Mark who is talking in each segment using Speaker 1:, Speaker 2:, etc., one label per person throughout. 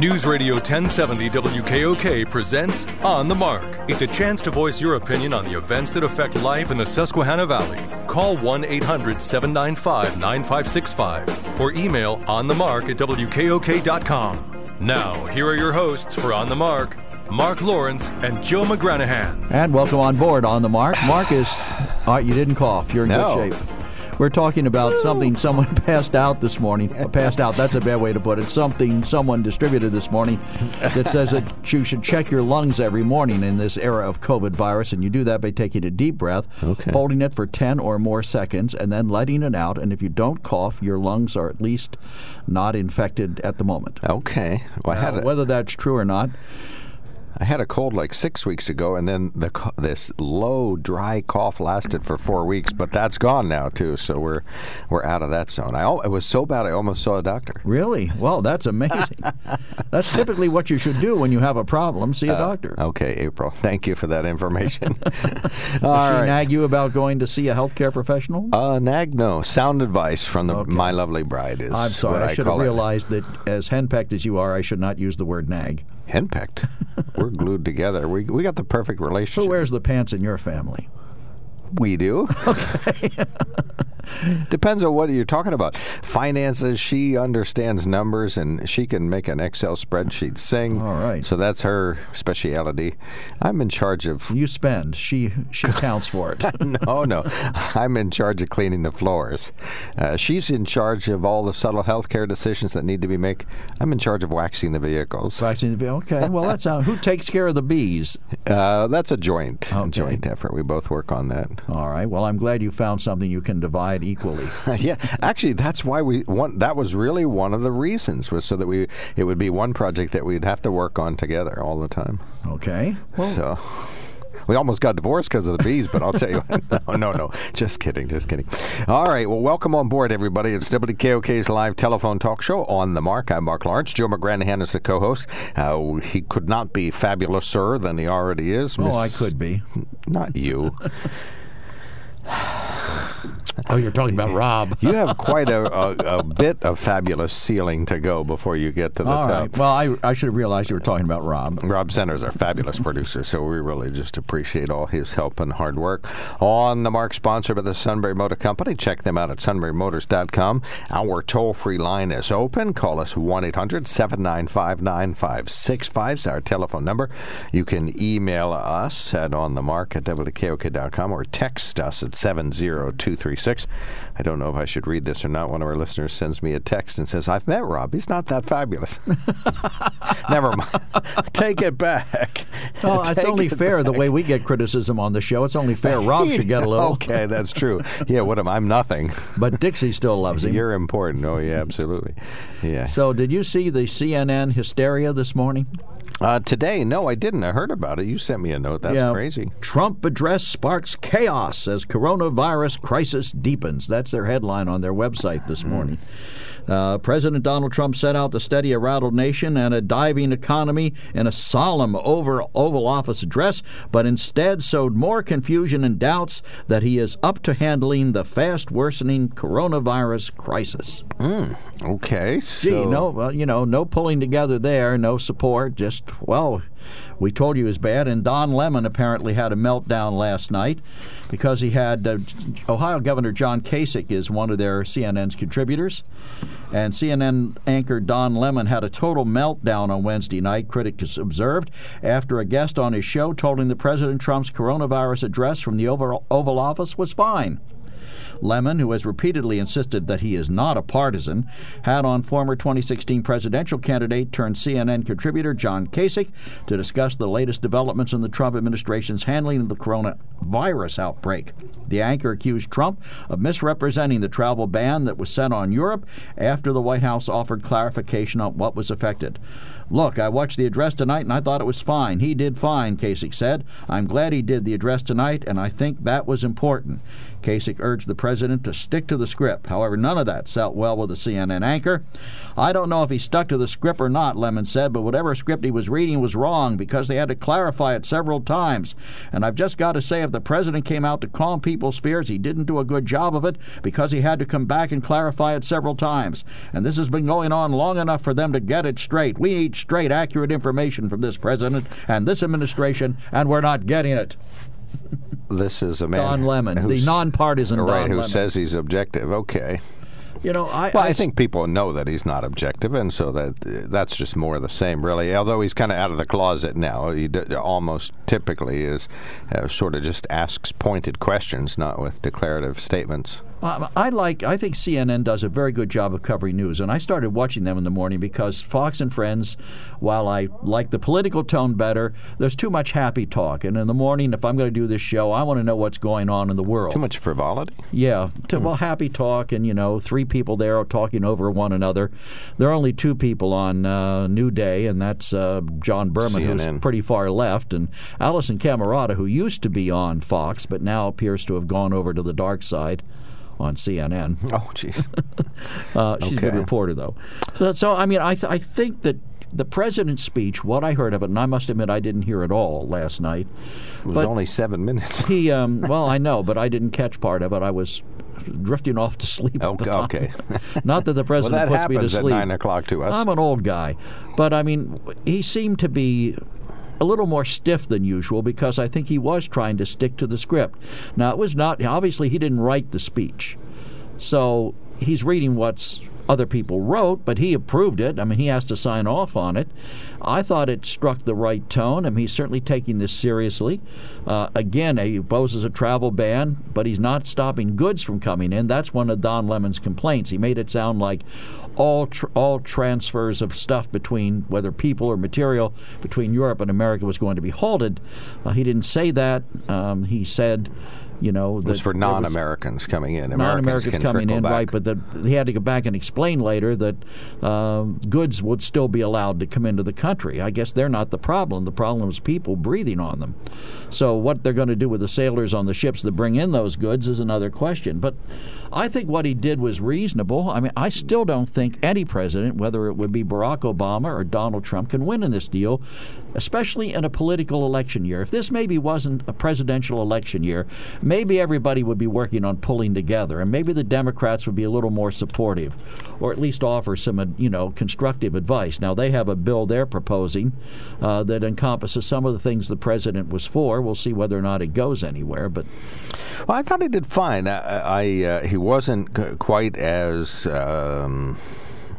Speaker 1: News Radio 1070 WKOK presents On the Mark. It's a chance to voice your opinion on the events that affect life in the Susquehanna Valley. Call 1 800 795 9565 or email onthemark at WKOK.com. Now, here are your hosts for On the Mark Mark Lawrence and Joe McGranahan.
Speaker 2: And welcome on board on the Mark. Marcus, all right, you didn't cough. You're in
Speaker 3: No.
Speaker 2: good shape. We're talking about something someone passed out this morning. Uh, Passed out, that's a bad way to put it. Something someone distributed this morning that says that you should check your lungs every morning in this era of COVID virus. And you do that by taking a deep breath,
Speaker 3: Okay.
Speaker 2: holding it for 10 or more seconds, and then letting it out. And if you don't cough, your lungs are at least not infected at the moment.
Speaker 3: Okay. Well,
Speaker 2: Now,
Speaker 3: a,
Speaker 2: whether that's true or not,
Speaker 3: I had a cold like six weeks ago, and then the this low, dry cough lasted for four weeks, but that's gone now too. So we're we're out of that zone. I al- it was so bad I almost saw a doctor.
Speaker 2: Really? Well, that's amazing. that's typically what you should do when you have a problem. See a doctor.
Speaker 3: Okay, April. Thank you for that information. All
Speaker 2: she
Speaker 3: right.
Speaker 2: nag you about going to see a healthcare professional?
Speaker 3: Uh, nag, no. Sound advice from the
Speaker 2: Okay.
Speaker 3: My Lovely Bride is.
Speaker 2: I'm sorry. I should have
Speaker 3: call it.
Speaker 2: realized that as henpecked as you are, I should not use the word nag.
Speaker 3: Henpecked. we're glued together. We we got the perfect relationship.
Speaker 2: Who wears the pants in your family?
Speaker 3: We do. Okay. Depends on what you're talking about. Finances, she understands numbers and she can make an Excel spreadsheet sing.
Speaker 2: All right.
Speaker 3: So that's her specialty. I'm in charge of.
Speaker 2: You spend. She she counts for it.
Speaker 3: No, no. I'm in charge of cleaning the floors. Uh, she's in charge of all the subtle healthcare decisions that need to be made. I'm in charge of waxing the vehicles.
Speaker 2: Vaccine- Okay. Well, that's uh, who takes care of the bees.
Speaker 3: Uh, that's a joint,
Speaker 2: Okay.
Speaker 3: joint effort. We both work on that.
Speaker 2: All right. Well, I'm glad you found something you can divide equally.
Speaker 3: yeah, actually, that's why we want. That was really one of the reasons was so that we it would be one project that we'd have to work on together all the time.
Speaker 2: Okay. Well,
Speaker 3: So. We almost got divorced because of the bees, but I'll tell you, no, no, no, just kidding, just kidding. All right, well, welcome on board, everybody. It's WKOK's live telephone talk show on the Mark. I'm Mark Lawrence. Joe McGranahan is the co-host. Uh, he could not be fabulouser than he already is.
Speaker 2: oh,
Speaker 3: Miss-
Speaker 2: I could be.
Speaker 3: Not you.
Speaker 2: Oh, you're talking about Rob.
Speaker 3: You have quite a, a, a bit of fabulous ceiling to go before you get to the
Speaker 2: All
Speaker 3: top.
Speaker 2: right. Well, I, I should have realized you were talking about Rob.
Speaker 3: Rob Center's our fabulous producer, so we really just appreciate all his help and hard work. On the Mark, sponsored by the Sunbury Motor Company. Check them out at sunburymotors.com. Our toll free line is open. Call us 1 800 795 9565 is our telephone number. You can email us at onthemark at WKOK.com or text us at 70236. I don't know if I should read this or not. One of our listeners sends me a text and says, I've met Rob. He's not that fabulous. Never mind. Take it back.
Speaker 2: Well, it's only
Speaker 3: it
Speaker 2: fair the way we get criticism on the show. It's only fair Rob should get a little.
Speaker 3: okay, that's true. Yeah, what am I'm nothing.
Speaker 2: But Dixie still loves him.
Speaker 3: You're important. Oh yeah, absolutely. Yeah.
Speaker 2: So, did you see the CNN hysteria this morning?
Speaker 3: Uh, today, no, I didn't. I heard about it. You sent me a note. That's
Speaker 2: Yeah.
Speaker 3: crazy.
Speaker 2: Trump address sparks chaos as coronavirus crisis deepens. That's their headline on their website this morning. Uh, President Donald Trump set out to steady a rattled nation and a diving economy in a solemn over Oval Office address, but instead sowed more confusion and doubts that he is up to handling the fast worsening coronavirus crisis.
Speaker 3: Okay.
Speaker 2: Gee, no, well, you know, no pulling together there, no support. Just well, we told you it was bad. And Don Lemon apparently had a meltdown last night because he had uh, Ohio Governor John Kasich is one of their CNN's contributors, and CNN anchor Don Lemon had a total meltdown on Wednesday night. Critics observed after a guest on his show told him that President Trump's coronavirus address from the Oval, Oval Office was fine. Lemon, who has repeatedly insisted that he is not a partisan, had on former 2016 presidential candidate turned CNN contributor John Kasich to discuss the latest developments in the Trump administration's handling of the coronavirus outbreak. The anchor accused Trump of misrepresenting the travel ban that was set on Europe after the White House offered clarification on what was affected. Look, I watched the address tonight and I thought it was fine. He did fine, Kasich said. I'm glad he did the address tonight, and I think that was important. Kasich urged the president to stick to the script. However, none of that sat well with the CNN anchor. I don't know if he stuck to the script or not, Lemon said, but whatever script he was reading was wrong because they had to clarify it several times. And I've just got to say, if the president came out to calm people's fears, he didn't do a good job of it because he had to come back and clarify it several times. And this has been going on long enough for them to get it straight. We need straight, accurate information from this president and this administration, and we're not getting it
Speaker 3: this is a man
Speaker 2: Don Lemon, the nonpartisan
Speaker 3: right,
Speaker 2: Don
Speaker 3: who
Speaker 2: Lemon.
Speaker 3: says he's objective. Okay.
Speaker 2: You know, I,
Speaker 3: Well, I,
Speaker 2: I
Speaker 3: think people know that he's not objective, and so that that's just more of the same, really. Although he's kind of out of the closet now, he d- almost typically is uh, sort of just asks pointed questions, not with declarative statements.
Speaker 2: I like. I think CNN does a very good job of covering news, and I started watching them in the morning because Fox and Friends, while I like the political tone better, there's too much happy talk. And in the morning, if I'm going to do this show, I want to know what's going on in the world.
Speaker 3: Too much frivolity.
Speaker 2: Yeah, to, well, happy talk, and you know, three people there are talking over one another. There are only two people on uh, New Day, and that's uh, John Berman,
Speaker 3: CNN.
Speaker 2: who's pretty far left, and Alisyn Camerota, who used to be on Fox, but now appears to have gone over to the dark side on CNN.
Speaker 3: Oh, jeez.
Speaker 2: Uh, she's a good reporter, though. So, so I mean, I, th- I think that the president's speech, what I heard of it, and I must admit I didn't hear it all last night.
Speaker 3: It was only seven minutes.
Speaker 2: He, um, well, I know, but I didn't catch part of it. I was drifting off to sleep
Speaker 3: Okay, okay.
Speaker 2: Not that the
Speaker 3: well,
Speaker 2: president
Speaker 3: that
Speaker 2: puts me to
Speaker 3: happens at nine o'clock to us.
Speaker 2: I'm an old guy, but I mean, he seemed to be a little more stiff than usual because I think he was trying to stick to the script. Now, it was not obviously he didn't write the speech, so he's reading what's other people wrote, but he approved it. I mean, he has to sign off on it. I thought it struck the right tone. I mean, he's certainly taking this seriously. Uh, again, he opposes a travel ban, but he's not stopping goods from coming in. That's one of Don Lemon's complaints. He made it sound like all tr- all transfers of stuff between whether people or material between Europe and America was going to be halted. Uh, he didn't say that. Um, he said. You know,
Speaker 3: it was
Speaker 2: that
Speaker 3: for non-Americans coming in. Americans
Speaker 2: non-Americans
Speaker 3: can
Speaker 2: coming in,
Speaker 3: back.
Speaker 2: right? But that he had to go back and explain later that uh, goods would still be allowed to come into the country. I guess they're not the problem. The problem is people breathing on them. So what they're going to do with the sailors on the ships that bring in those goods is another question. But I think what he did was reasonable. I mean, I still don't think any president, whether it would be Barack Obama or Donald Trump, can win in this deal, especially in a political election year. If this maybe wasn't a presidential election year, maybe everybody would be working on pulling together, and maybe the Democrats would be a little more supportive, or at least offer some, uh, you know, constructive advice. Now they have a bill they're proposing uh, that encompasses some of the things the president was for. We'll see whether or not it goes anywhere, but.
Speaker 3: Well, I thought he did fine. I, I uh, he wasn't c- quite as um,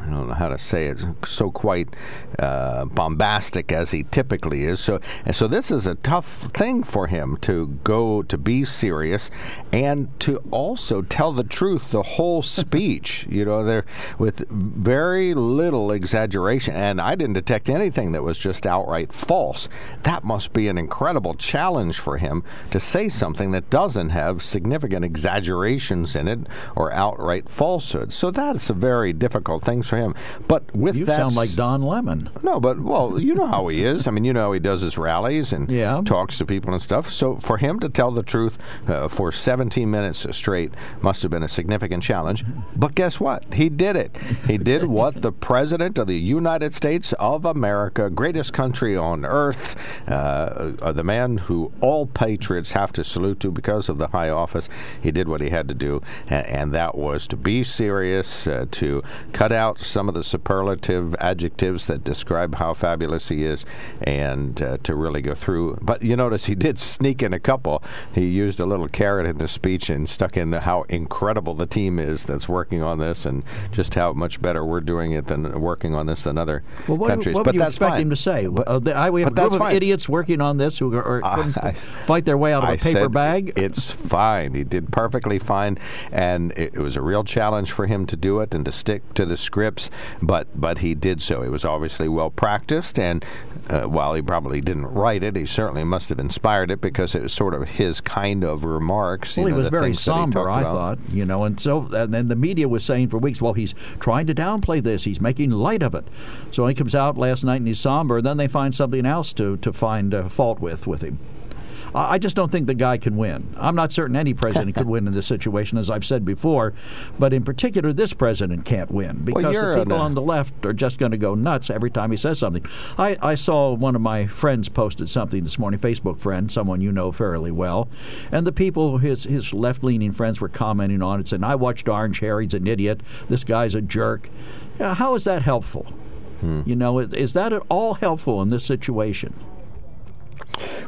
Speaker 3: I don't know how to say it, so quite uh, bombastic as he typically is. So, so this is a tough thing for him to go to be serious and to also tell the truth the whole speech. you know, there with very little exaggeration, and I didn't detect anything that was just outright false. That must be an incredible challenge for him to say something that doesn't have significant exaggerations in it or outright falsehoods. So that's a very difficult thing for him. But with
Speaker 2: You
Speaker 3: that
Speaker 2: sound like Don Lemon.
Speaker 3: no, but well, you know how he is. I mean, you know how he does his rallies and
Speaker 2: Yeah.
Speaker 3: talks to people and stuff. So for him to tell the truth uh, for 17 minutes straight must have been a significant challenge. But guess what? He did it. He did what the president of the United States of America, greatest country on earth, uh, uh, the man who all patriots have to salute to because of the high office. He did what he had to do, and, and that was to be serious, uh, to cut out some of the superlative adjectives that describe how fabulous he is, and uh, to really go through. But you notice he did sneak in a couple. He used a little carrot in the speech and stuck in the, how incredible the team is that's working on this, and just how much better we're doing it than working on this than other
Speaker 2: Well, what,
Speaker 3: countries.
Speaker 2: what
Speaker 3: but
Speaker 2: would you expect
Speaker 3: fine.
Speaker 2: him to say? Uh, we have a
Speaker 3: but
Speaker 2: group of
Speaker 3: fine.
Speaker 2: idiots working on this who are,
Speaker 3: Uh, I-
Speaker 2: fight their way out of a
Speaker 3: I
Speaker 2: paper
Speaker 3: said
Speaker 2: bag.
Speaker 3: It's fine. He did perfectly fine, and it, it was a real challenge for him to do it and to stick to the script. Rips, but but he did so. He was obviously well practiced, and uh, while he probably didn't write it, he certainly must have inspired it because it was sort of his kind of remarks.
Speaker 2: Well,
Speaker 3: you know,
Speaker 2: he was very
Speaker 3: things that he
Speaker 2: somber, I
Speaker 3: about.
Speaker 2: thought, you know, and so and then the media was saying for weeks, well, he's trying to downplay this, he's making light of it. So he comes out last night and he's somber, and then they find something else to to find uh, fault with with him. I just don't think the guy can win. I'm not certain any president could win in this situation, as I've said before, but in particular, this president can't win because
Speaker 3: you're
Speaker 2: the people on the left are just going to go nuts every time he says something. I, I saw one of my friends posted something this morning, Facebook friend, someone you know fairly well, and the people, his his left leaning friends, were commenting on it, saying, "I watched Orange Harry's an idiot. This guy's a jerk." Yeah, how is that helpful?
Speaker 3: Hmm.
Speaker 2: You know, is, is that at all helpful in this situation?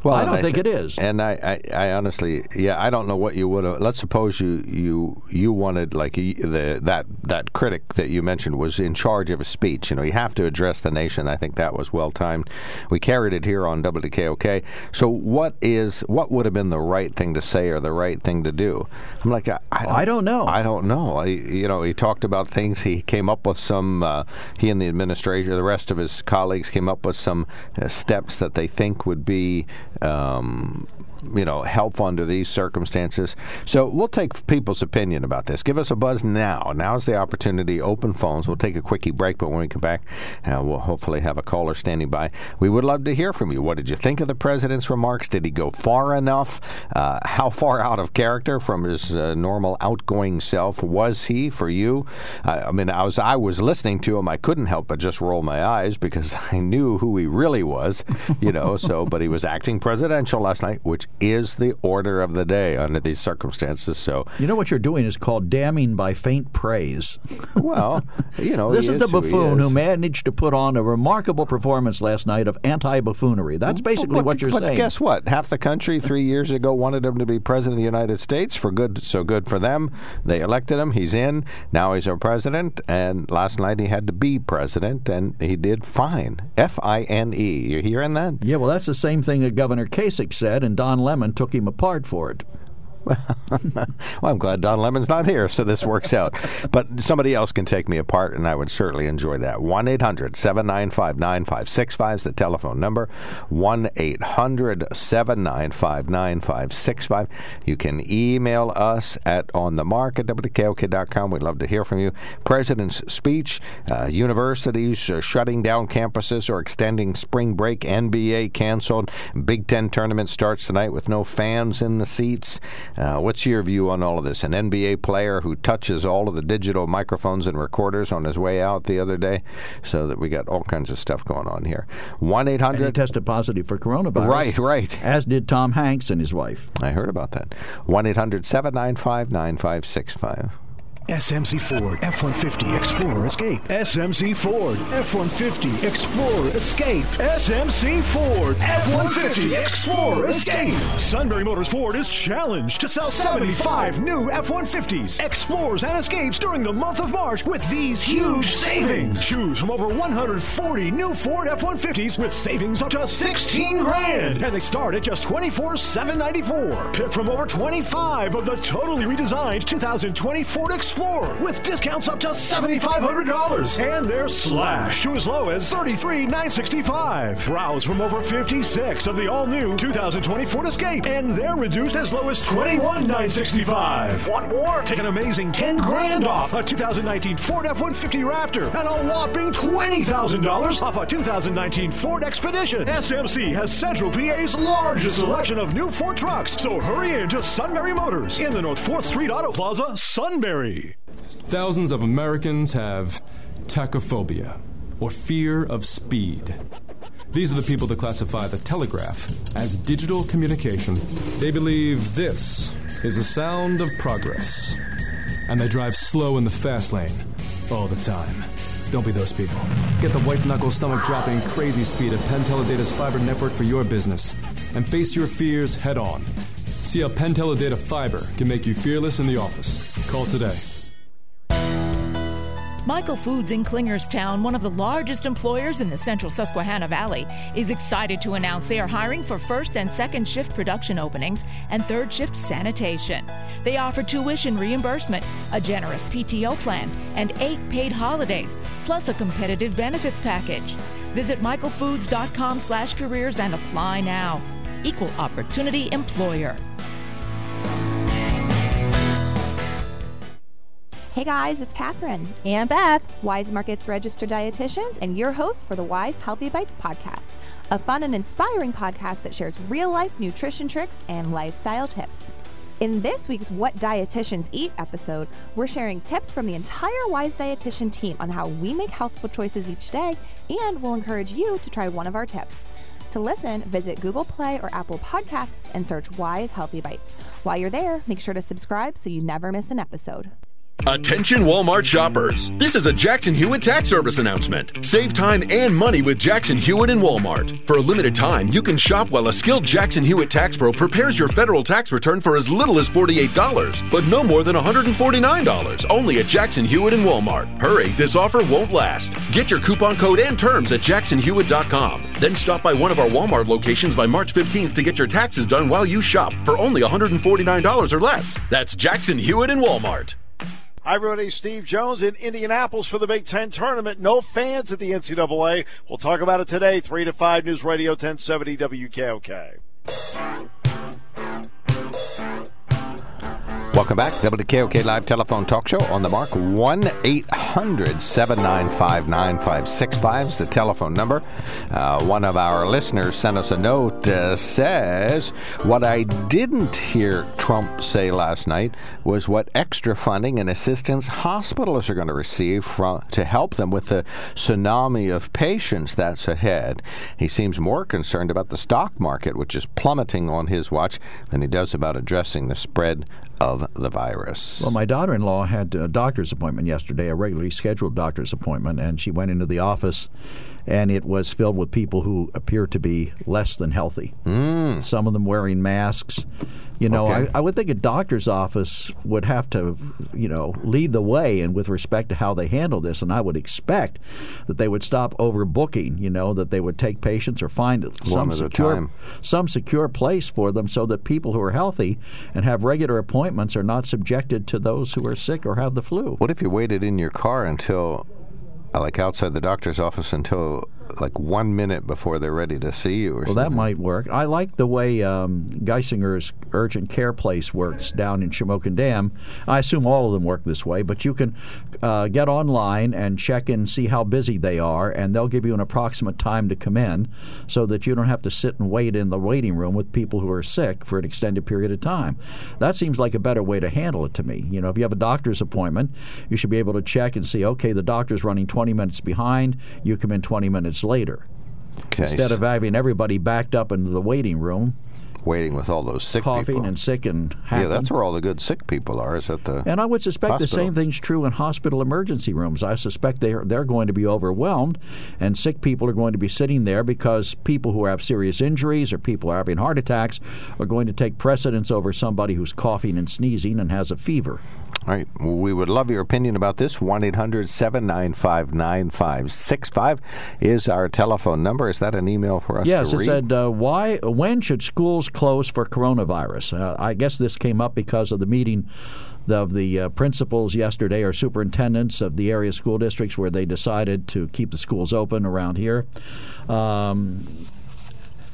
Speaker 3: Well,
Speaker 2: I don't think
Speaker 3: thi-
Speaker 2: it is.
Speaker 3: And I, I, I honestly, yeah, I don't know what you would have. Let's suppose you, you, you wanted like the that that critic that you mentioned was in charge of a speech. You know, you have to address the nation. I think that was well timed. We carried it here on WKOK. So, what is what would have been the right thing to say or the right thing to do? I'm like, I, I,
Speaker 2: I don't know.
Speaker 3: I don't know. I, you know, he talked about things. He came up with some. Uh, he and the administration, the rest of his colleagues, came up with some uh, steps that they think would be. Um, you know, help under these circumstances. So we'll take people's opinion about this. Give us a buzz now. Now's the opportunity. Open phones. We'll take a quickie break, but when we come back, uh, we'll hopefully have a caller standing by. We would love to hear from you. What did you think of the president's remarks? Did he go far enough? Uh, how far out of character from his uh, normal outgoing self was he for you? I I mean, I was I was listening to him. I couldn't help but just roll my eyes because I knew who he really was. You know. so, but he was acting presidential last night, which is the order of the day under these circumstances. So,
Speaker 2: You know what you're doing is called damning by faint praise.
Speaker 3: well, you know,
Speaker 2: This is a
Speaker 3: who he
Speaker 2: buffoon who
Speaker 3: is.
Speaker 2: managed to put on a remarkable performance last night of anti-buffoonery. That's basically
Speaker 3: But-
Speaker 2: what you're saying.
Speaker 3: but
Speaker 2: saying.
Speaker 3: guess what? Half the country three years ago wanted him to be president of the United States. For good, so good for them. They elected him. He's in. Now he's our president. And last night he had to be president, and he did fine. F I N E. You hearing that?
Speaker 2: yeah, well, that's the same thing that Governor Kasich said, and Don Lemon took him apart for it.
Speaker 3: Well, I'm glad Don Lemon's not here, so this works out. But somebody else can take me apart, and I would certainly enjoy that. 1 800 795 9565 is the telephone number. 1 800 795 9565. You can email us at onthemark at. We'd love to hear from you. President's speech, uh, universities uh, shutting down campuses or extending spring break, NBA canceled, Big Ten tournament starts tonight with no fans in the seats. Uh, what's your view on all of this? An NBA player who touches all of the digital microphones and recorders on his way out the other day, so that we got all kinds of stuff going on here. One eight hundred
Speaker 2: tested positive for coronavirus.
Speaker 3: Right, right.
Speaker 2: As did Tom Hanks and his wife.
Speaker 3: I heard about that. One eight hundred seven nine five nine five six five.
Speaker 4: SMC Ford F-150 Explorer Escape. SMC Ford F-150 Explorer Escape. SMC Ford F-150 Explorer Escape. Sunbury Motors Ford is challenged to sell 75 new F-150s, Explorers, and Escapes during the month of March with these huge savings. Choose from over 140 new Ford F-150s with savings up to 16 grand, and they start at just 24,794. Pick from over 25 of the totally redesigned 2020 Ford Explorer with discounts up to $7,500. And they're slashed to as low as $33,965. Browse from over 56 of the all-new 2020 Ford Escape, and they're reduced as low as $21,965. Want more? Take an amazing 10 grand off a 2019 Ford F-150 Raptor and a whopping $20,000 off a 2019 Ford Expedition. SMC has Central PA's largest selection of new Ford trucks, so hurry in to Sunbury Motors in the North 4th Street Auto Plaza, Sunbury.
Speaker 5: Thousands of Americans have tachophobia, or fear of speed. These are the people that classify the telegraph as digital communication. They believe this is the sound of progress. And they drive slow in the fast lane all the time. Don't be those people. Get the white knuckle, stomach dropping, crazy speed of Penn Teledata's fiber network for your business and face your fears head on. See how Penn Teledata Fiber can make you fearless in the office. Call today.
Speaker 6: Michael Foods in Klingerstown, one of the largest employers in the central Susquehanna Valley, is excited to announce they are hiring for first and second shift production openings and third shift sanitation. They offer tuition reimbursement, a generous PTO plan, and eight paid holidays, plus a competitive benefits package. Visit michaelfoods.com slash careers and apply now. Equal Opportunity Employer.
Speaker 7: Hey guys, it's Catherine,
Speaker 8: and Beth,
Speaker 7: Weis Markets registered dietitians, and your host for the Weis Healthy Bites podcast, a fun and inspiring podcast that shares real life nutrition tricks and lifestyle tips. In this week's What Dietitians Eat episode, we're sharing tips from the entire Weis Dietitian team on how we make healthful choices each day, and we'll encourage you to try one of our tips. To listen, visit Google Play or Apple Podcasts and search Weis Healthy Bites. While you're there, make sure to subscribe so you never miss an episode.
Speaker 9: Attention Walmart shoppers. This is a Jackson Hewitt tax service announcement. Save time and money with Jackson Hewitt and Walmart. For a limited time, you can shop while a skilled Jackson Hewitt tax pro prepares your federal tax return for as little as $48, but no more than $149. Only at Jackson Hewitt and Walmart. Hurry, this offer won't last. Get your coupon code and terms at jacksonhewitt.com. Then stop by one of our Walmart locations by March 15th to get your taxes done while you shop for only $149 or less. That's Jackson Hewitt and Walmart.
Speaker 10: Hi, everybody. Steve Jones in Indianapolis for the Big Ten tournament. No fans at the NCAA. We'll talk about it today. 3 to 5 News Radio 1070 WKOK.
Speaker 3: Welcome back. WKOK Live Telephone Talk Show on the mark. 1 800 795 9565 is the telephone number. Uh, one of our listeners sent us a note uh, says, What I didn't hear Trump say last night was what extra funding and assistance hospitals are going to receive from, to help them with the tsunami of patients that's ahead. He seems more concerned about the stock market, which is plummeting on his watch, than he does about addressing the spread of the virus.
Speaker 2: Well, my daughter in law had a doctor's appointment yesterday, a regularly scheduled doctor's appointment, and she went into the office and it was filled with people who appear to be less than healthy.
Speaker 3: Mm.
Speaker 2: Some of them wearing masks. You know,
Speaker 3: Okay.
Speaker 2: I, I would think a doctor's office would have to, you know, lead the way and with respect to how they handle this. And I would expect that they would stop overbooking. You know, that they would take patients or find some secure, some secure place for them, so that people who are healthy and have regular appointments are not subjected to those who are sick or have the flu.
Speaker 3: What if you waited in your car until, like outside the doctor's office, until like one minute before they're ready to see you? Or
Speaker 2: Well, that might work. I like the way um, Geisinger's urgent care place works down in Shamokin Dam. I assume all of them work this way, but you can uh, get online and check and see how busy they are, and they'll give you an approximate time to come in so that you don't have to sit and wait in the waiting room with people who are sick for an extended period of time. That seems like a better way to handle it to me. You know, if you have a doctor's appointment, you should be able to check and see, okay, the doctor's running 20 minutes behind, you come in 20 minutes later
Speaker 3: Okay,
Speaker 2: instead of having everybody backed up into the waiting room,
Speaker 3: waiting with all those sick
Speaker 2: coughing
Speaker 3: people.
Speaker 2: and sick and
Speaker 3: yeah, that's where all the good sick people are. Is at the
Speaker 2: and I would suspect the same thing's true in hospital emergency rooms. I suspect they're they're going to be overwhelmed, and sick people are going to be sitting there because people who have serious injuries or people who are having heart attacks are going to take precedence over somebody who's coughing and sneezing and has a fever.
Speaker 3: All right. We would love your opinion about this. 1 800 795 9565 is our telephone number. Is that an email for us
Speaker 2: Yes,
Speaker 3: to
Speaker 2: it said, uh, "Why? When should schools close for coronavirus?" Uh, I guess this came up because of the meeting of the uh, principals yesterday, or superintendents of the area school districts, where they decided to keep the schools open around here. Um,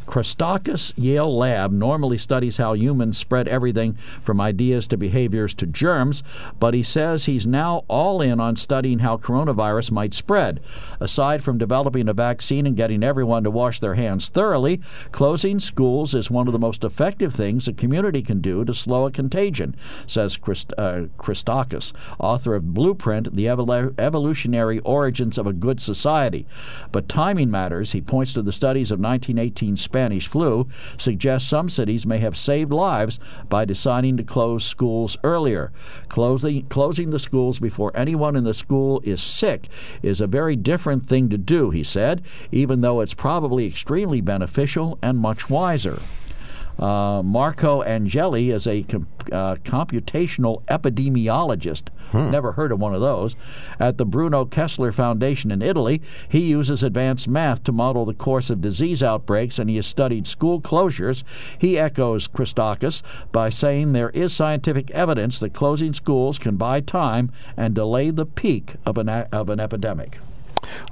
Speaker 2: Christakis Yale Lab normally studies how humans spread everything from ideas to behaviors to germs, but he says he's now all in on studying how coronavirus might spread. Aside from developing a vaccine and getting everyone to wash their hands thoroughly, closing schools is one of the most effective things a community can do to slow a contagion, says Christ, uh, Christakis, author of Blueprint The Evolu- Evolutionary Origins of a Good Society. But timing matters. He points to the studies of 1918 Spanish flu, suggests some cities may have saved lives by deciding to close schools earlier. Closing, closing the schools before anyone in the school is sick is a very different thing to do, he said, even though it's probably extremely beneficial and much wiser. Uh, Marco Ajelli is a com- uh, computational epidemiologist. Never heard of one of those. At the Bruno Kessler Foundation in Italy, he uses advanced math to model the course of disease outbreaks, and he has studied school closures. He echoes Christakis by saying there is scientific evidence that closing schools can buy time and delay the peak of an, a- of an epidemic.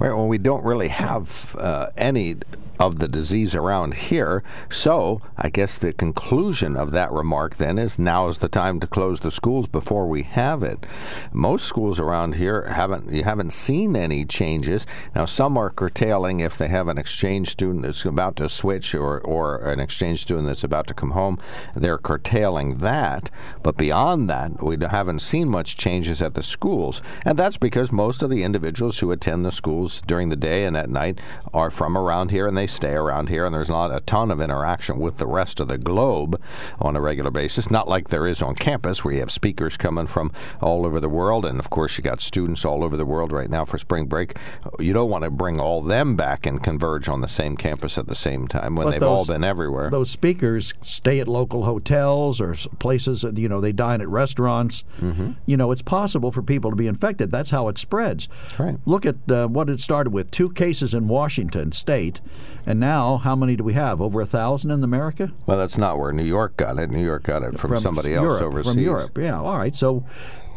Speaker 3: Right, well, we don't really have uh, any of the disease around here. So I guess the conclusion of that remark then is now is the time to close the schools before we have it. Most schools around here haven't you haven't seen any changes. Now some are curtailing if they have an exchange student that's about to switch or, or an exchange student that's about to come home, they're curtailing that. But beyond that, we haven't seen much changes at the schools. And that's because most of the individuals who attend the schools during the day and at night are from around here and they stay around here and there's not a ton of interaction with the rest of the globe on a regular basis not like there is on campus where you have speakers coming from all over the world and of course you got students all over the world right now for spring break you don't want to bring all them back and converge on the same campus at the same time when
Speaker 2: But
Speaker 3: they've all been everywhere
Speaker 2: Those speakers stay at local hotels or places, that, you know, they dine at restaurants.
Speaker 3: Mm-hmm.
Speaker 2: You know, it's possible for people to be infected. That's how it spreads.
Speaker 3: Right.
Speaker 2: Look at uh, what it started with two cases in Washington state, and now how many do we have? Over a thousand in America?
Speaker 3: well that's not where new york got it new york got it from, somebody else
Speaker 2: Europe,
Speaker 3: overseas
Speaker 2: From Europe, yeah. All right. So,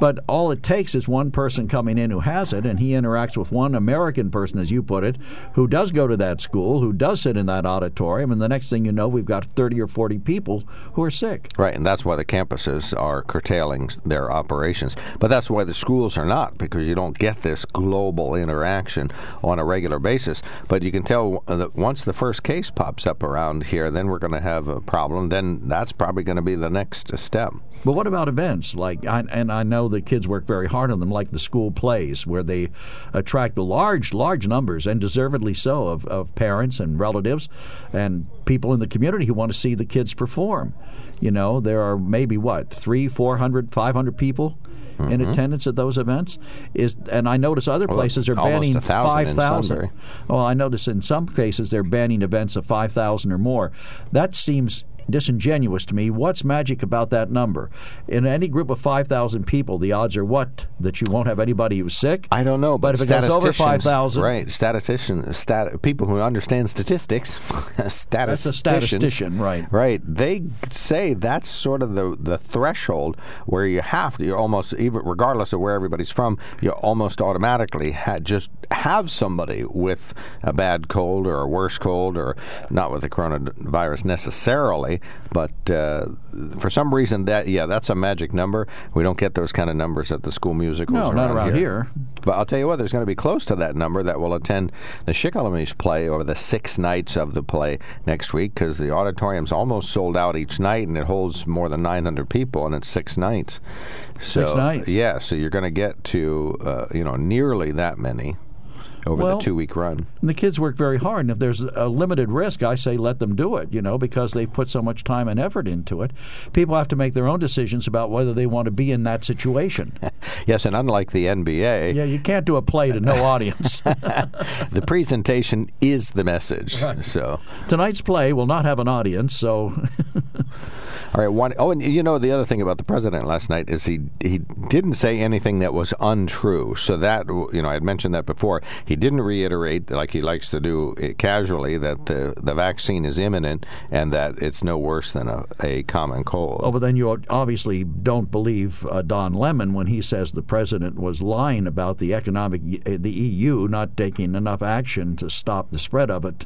Speaker 2: but all it takes is one person coming in who has it, and he interacts with one American person, as you put it, who does go to that school, who does sit in that auditorium, and the next thing you know, we've got 30 or 40 people who are sick.
Speaker 3: Right, and that's why the campuses are curtailing their operations. But that's why the schools are not, because you don't get this global interaction on a regular basis. But you can tell uh, that once the first case pops up around here, then we're going to have a problem. Then that's probably going to be the next uh, step.
Speaker 2: But what about events like? I, and I know the kids work very hard on them, like the school plays, where they attract large, large numbers, and deservedly so, of, of parents and relatives and people in the community who want to see the kids perform. You know, there are maybe what three, four hundred, five hundred people. In mm-hmm. attendance at those events is, and I notice other
Speaker 3: Well,
Speaker 2: places are banning
Speaker 3: a thousand in
Speaker 2: five thousand. Well, I notice in some cases they're banning events of 5,000 or more. That seems disingenuous to me. What's magic about that number? In any group of 5,000 people, the odds are what? That you won't have anybody who's sick?
Speaker 3: I don't know, but,
Speaker 2: But if it goes over 5,000.
Speaker 3: right? Statisticians, stat, people who understand statistics, statisticians,
Speaker 2: statistician, right.
Speaker 3: Right, they say that's sort of the the threshold where you have to. You're almost even regardless of where everybody's from, you almost automatically ha- just have somebody with a bad cold or a worse cold, or not with the coronavirus necessarily, but uh, for some reason that yeah, that's a magic number. We don't get those kind of numbers at the school musicals.
Speaker 2: No, not around here.
Speaker 3: But I'll tell you what, there's going to be close to that number that will attend the Shikellamy's play over the six nights of the play next week because the auditorium's almost sold out each night and it holds more than 900 people and it's six nights. So,
Speaker 2: Six nights.
Speaker 3: Yeah, so you're going to get to, uh, you know, nearly that many over
Speaker 2: Well,
Speaker 3: the two week run.
Speaker 2: The kids work very hard, and if there's a limited risk, I say let them do it, you know, because they've put so much time and effort into it. People have to make their own decisions about whether they want to be in that situation.
Speaker 3: Yes, and unlike the NBA,
Speaker 2: yeah, you can't do a play to no audience.
Speaker 3: the presentation is the message. So.
Speaker 2: Tonight's play will not have an audience, so
Speaker 3: All right. One, oh, and you know the other thing about the president last night is he he didn't say anything that was untrue. So that you know I had mentioned that before. He didn't reiterate like he likes to do eh, casually that the the vaccine is imminent and that it's no worse than a, a common cold.
Speaker 2: Oh, but then you obviously don't believe uh, Don Lemon when he says the president was lying about the economic, uh, the EU not taking enough action to stop the spread of it.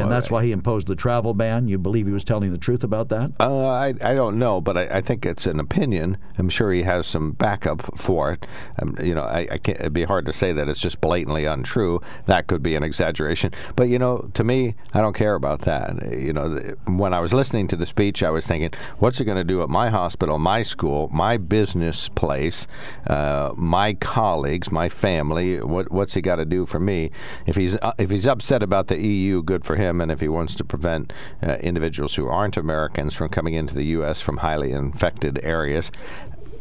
Speaker 2: And that's why he imposed the travel ban. You believe he was telling the truth about that?
Speaker 3: Uh, I, I don't know, but I, I think it's an opinion. I'm sure he has some backup for it. Um, you know, I, I can't, it'd be hard to say that it's just blatantly untrue. That could be an exaggeration. But, you know, to me, I don't care about that. You know, when I was listening to the speech, I was thinking, what's it going to do at my hospital, my school, my business place, uh, my colleagues, my family? What, what's he got to do for me? If he's, uh, if he's upset about the EU, good for him. And if he wants to prevent uh, individuals who aren't Americans from coming into the U.S. from highly infected areas,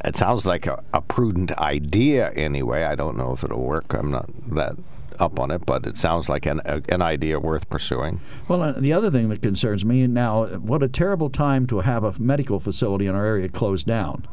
Speaker 3: it sounds like a, a prudent idea anyway. I don't know if it'll work. I'm not that up on it, but it sounds like an an idea worth pursuing.
Speaker 2: Well, uh, the other thing that concerns me now, what a terrible time to have a medical facility in our area closed down.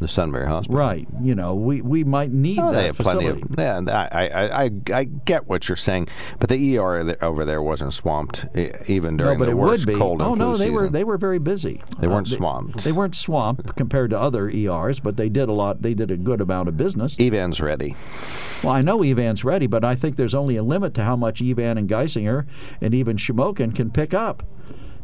Speaker 3: The Sunbury Hospital.
Speaker 2: Right. You know, we, we might need
Speaker 3: Oh,
Speaker 2: that
Speaker 3: they have
Speaker 2: facility.
Speaker 3: plenty of. Yeah, I, I, I, I get what you're saying, but the ER over there wasn't swamped even
Speaker 2: no,
Speaker 3: during
Speaker 2: but
Speaker 3: the
Speaker 2: it
Speaker 3: worst
Speaker 2: would be.
Speaker 3: cold and
Speaker 2: oh no, they were they were very busy.
Speaker 3: They weren't
Speaker 2: they,
Speaker 3: swamped.
Speaker 2: They weren't swamped compared to other ERs, but they did a lot. They did a good amount of business.
Speaker 3: Evan's ready.
Speaker 2: Well, I know Evan's ready, but I think there's only a limit to how much Evan and Geisinger and even Shamokin can pick up.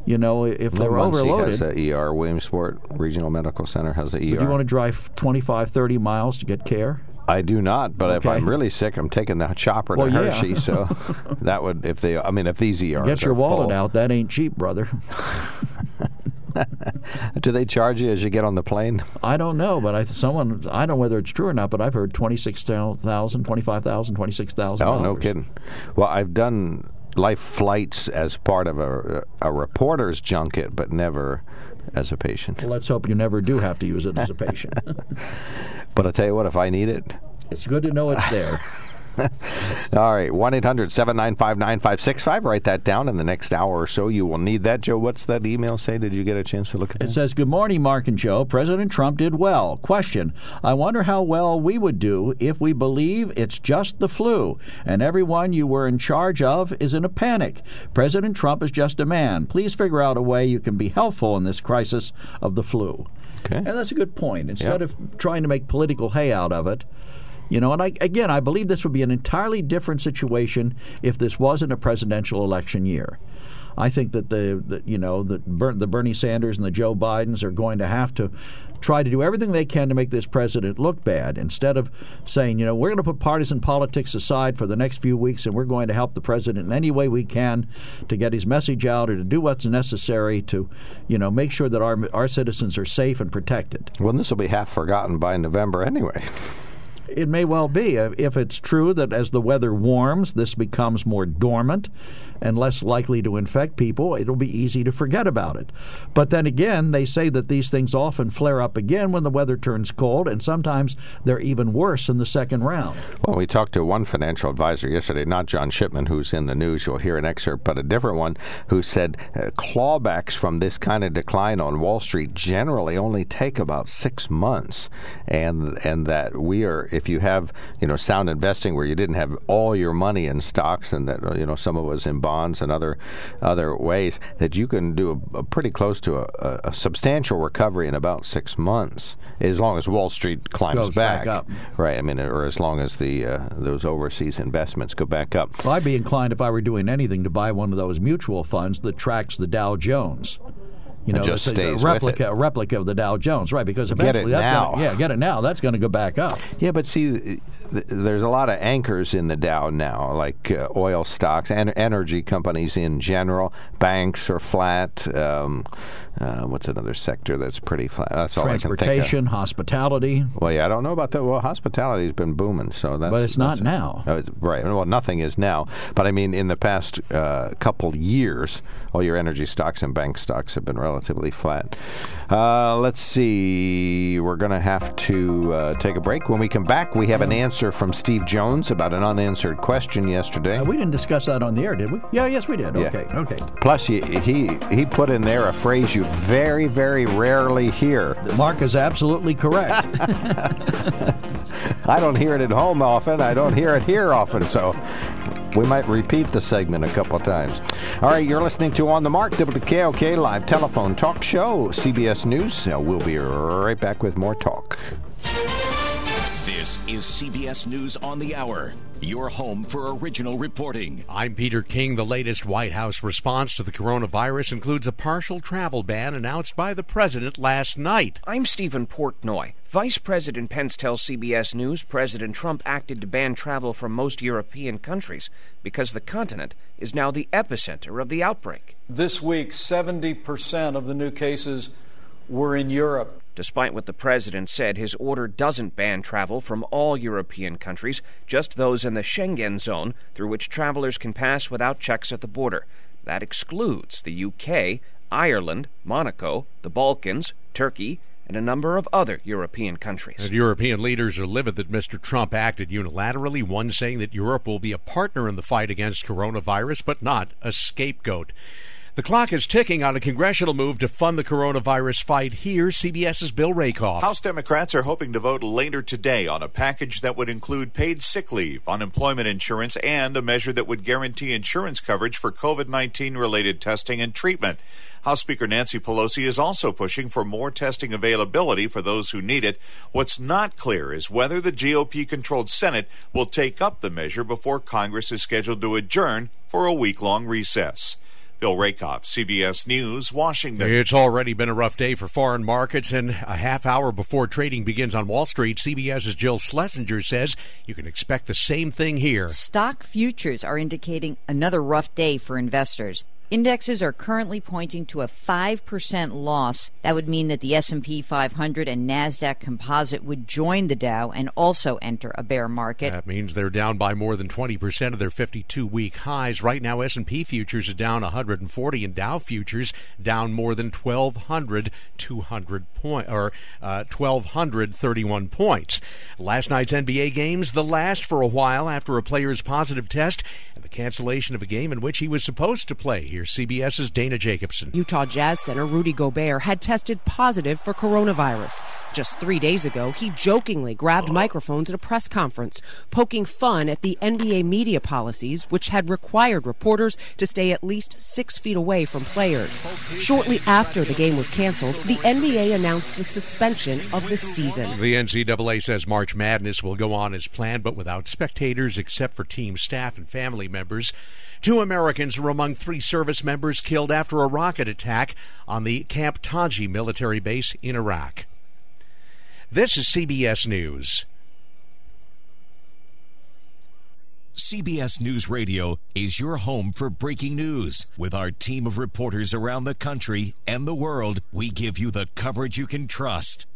Speaker 2: You know, if they're
Speaker 3: Muncy
Speaker 2: overloaded.
Speaker 3: has a ER. Williamsport Regional Medical Center has a ER.
Speaker 2: Would you want to drive 25, 30 miles to get care?
Speaker 3: I do not, but if I'm really sick, I'm taking the chopper
Speaker 2: Well,
Speaker 3: to
Speaker 2: yeah.
Speaker 3: Hershey. So that would, if they, I mean, if these ERs
Speaker 2: Get your wallet
Speaker 3: full,
Speaker 2: out. That ain't cheap, brother.
Speaker 3: Do they charge you as you get on the plane?
Speaker 2: I don't know, but I someone I don't know whether it's true or not, but I've heard twenty six thousand, twenty five thousand, twenty six thousand.
Speaker 3: Oh, no kidding. Well, I've done life flights as part of a, a reporter's junket, but never as a patient.
Speaker 2: Well, let's hope you never do have to use it as a patient.
Speaker 3: But I tell you what, if I need it,
Speaker 2: it's good to know it's there.
Speaker 3: all right, 1 800 795 9565. Write that down in the next hour or so. You will need that. Joe, what's that email say? Did you get a chance to look at
Speaker 2: It
Speaker 3: that?
Speaker 2: says, Good morning, Mark and Joe. President Trump did well. Question I wonder how well we would do if we believe it's just the flu and everyone you were in charge of is in a panic. President Trump is just a man. Please figure out a way you can be helpful in this crisis of the flu.
Speaker 3: Okay.
Speaker 2: And that's a good point. Instead
Speaker 3: Yep.
Speaker 2: of trying to make political hay out of it, you know, and I, again, I believe this would be an entirely different situation if this wasn't a presidential election year. I think that the, the you know the, the Bernie Sanders and the Joe Bidens are going to have to try to do everything they can to make this president look bad. Instead of saying, you know, we're going to put partisan politics aside for the next few weeks and we're going to help the president in any way we can to get his message out or to do what's necessary to, you know, make sure that our our citizens are safe and protected.
Speaker 3: Well, this will be half forgotten by November anyway.
Speaker 2: It may well be. If it's true that as the weather warms, this becomes more dormant and less likely to infect people, it'll be easy to forget about it. But then again, they say that these things often flare up again when the weather turns cold, and sometimes they're even worse in the second round.
Speaker 3: Well, we talked to one financial advisor yesterday, not John Shipman, who's in the news. You'll hear an excerpt, but a different one who said uh, clawbacks from this kind of decline on Wall Street generally only take about six months, and and that we are, if you have you know sound investing where you didn't have all your money in stocks and that you know some of was in bonds and other other ways, that you can do a, a pretty close to a, a, substantial recovery in about six months, as long as Wall Street climbs
Speaker 2: Goes back up.
Speaker 3: Right. I mean, or as long as the uh, those overseas investments go back up.
Speaker 2: Well, I'd be inclined, if I were doing anything, to buy one of those mutual funds that tracks the Dow Jones. You know,
Speaker 3: just
Speaker 2: it's a-
Speaker 3: stays
Speaker 2: a replica, a replica of the Dow Jones, right? Because eventually, that's
Speaker 3: now.
Speaker 2: Gonna, yeah, get it now. That's going to go back up.
Speaker 3: Yeah, but see, th- there's a lot of anchors in the Dow now, like uh, oil stocks and energy companies in general. Banks are flat. Um, uh, what's another sector that's pretty flat? That's all I can think.
Speaker 2: Transportation, hospitality.
Speaker 3: Well, yeah, I don't know about that. Well, hospitality's been booming, so that's.
Speaker 2: But it's not now.
Speaker 3: It's- right. Well, nothing is now. But I mean, in the past uh, couple years, all your energy stocks and bank stocks have been relatively flat. Uh, let's see. We're going to have to uh, take a break. When we come back, we have an answer from Steve Jones about an unanswered question yesterday.
Speaker 2: Uh, we didn't discuss that on the air, did we? Yeah, yes, we did.
Speaker 3: Yeah.
Speaker 2: Okay, okay.
Speaker 3: Plus, he, he he put in there a phrase you very, very rarely hear.
Speaker 2: Mark is absolutely correct.
Speaker 3: I don't hear it at home often. I don't hear it here often. So we might repeat the segment a couple of times. All right, you're listening to On the Mark, WKOK live telephone talk show, CBS News. Uh, we'll be right back with more talk.
Speaker 8: This is CBS News on the Hour, your home for original reporting.
Speaker 11: I'm Peter King. The latest White House response to the coronavirus includes a partial travel ban announced by the president last night.
Speaker 12: I'm Stephen Portnoy. Vice President Pence tells CBS News President Trump acted to ban travel from most European countries because the continent is now the epicenter of the outbreak.
Speaker 13: This week, 70% of the new cases were in Europe.
Speaker 12: Despite what the president said, his order doesn't ban travel from all European countries, just those in the Schengen zone through which travelers can pass without checks at the border. That excludes the UK, Ireland, Monaco, the Balkans, Turkey, and a number of other European countries.
Speaker 11: And European leaders are livid that Mr. Trump acted unilaterally, one saying that Europe will be a partner in the fight against coronavirus, but not a scapegoat. The clock is ticking on a congressional move to fund the coronavirus fight. Here, CBS's Bill Rakoff.
Speaker 14: House Democrats are hoping to vote later today on a package that would include paid sick leave, unemployment insurance, and a measure that would guarantee insurance coverage for COVID 19 related testing and treatment. House Speaker Nancy Pelosi is also pushing for more testing availability for those who need it. What's not clear is whether the GOP controlled Senate will take up the measure before Congress is scheduled to adjourn for a week long recess. Bill Rakoff, CBS News, Washington.
Speaker 11: It's already been a rough day for foreign markets, and a half hour before trading begins on Wall Street, CBS's Jill Schlesinger says you can expect the same thing here.
Speaker 15: Stock futures are indicating another rough day for investors. Indexes are currently pointing to a 5% loss. That would mean that the S&P 500 and Nasdaq Composite would join the Dow and also enter a bear market.
Speaker 11: That means they're down by more than 20% of their 52-week highs. Right now S&P futures are down 140 and Dow futures down more than 1200 200 point or uh, 1231 points. Last night's NBA games the last for a while after a player's positive test and the cancellation of a game in which he was supposed to play. Here's CBS's Dana Jacobson.
Speaker 16: Utah Jazz center Rudy Gobert had tested positive for coronavirus. Just three days ago, he jokingly grabbed microphones at a press conference, poking fun at the NBA media policies, which had required reporters to stay at least six feet away from players. Shortly after the game was canceled, the NBA announced the suspension of the season.
Speaker 11: The NCAA says March Madness will go on as planned, but without spectators except for team staff and family members. Two Americans were among three service members killed after a rocket attack on the Camp Taji military base in Iraq. This is CBS News.
Speaker 8: CBS News Radio is your home for breaking news. With our team of reporters around the country and the world, we give you the coverage you can trust.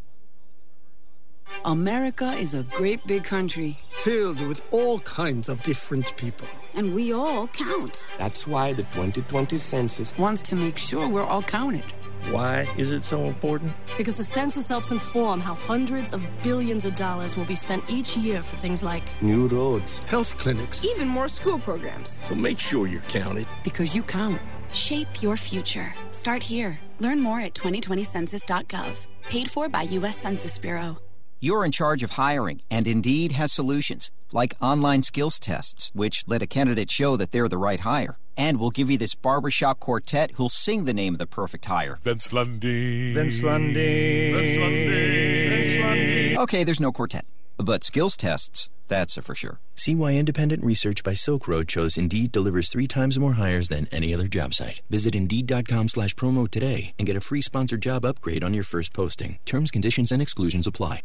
Speaker 17: America is a great big country
Speaker 18: filled with all kinds of different people.
Speaker 17: And we all count.
Speaker 19: That's why the 2020 census
Speaker 17: wants to make sure we're all counted.
Speaker 18: Why is it so important?
Speaker 20: Because the census helps inform how hundreds of billions of dollars will be spent each year for things like
Speaker 19: new roads,
Speaker 18: health clinics,
Speaker 20: even more school programs.
Speaker 18: So make sure you're counted.
Speaker 17: Because you count.
Speaker 21: Shape your future. Start here. Learn more at 2020census.gov. Paid for by U.S. Census Bureau.
Speaker 22: You're in charge of hiring, and Indeed has solutions, like online skills tests, which let a candidate show that they're the right hire. And we'll give you this barbershop quartet who'll sing the name of the perfect hire.
Speaker 23: Vince Lundy. Vince Lundy. Vince Lundy. Vince Lundy.
Speaker 22: Okay, there's no quartet. But skills tests, that's a for sure.
Speaker 24: See why independent research by Silk Road shows Indeed delivers three times more hires than any other job site. Visit Indeed.com slash promo today and get a free sponsored job upgrade on your first posting. Terms, conditions, and exclusions apply.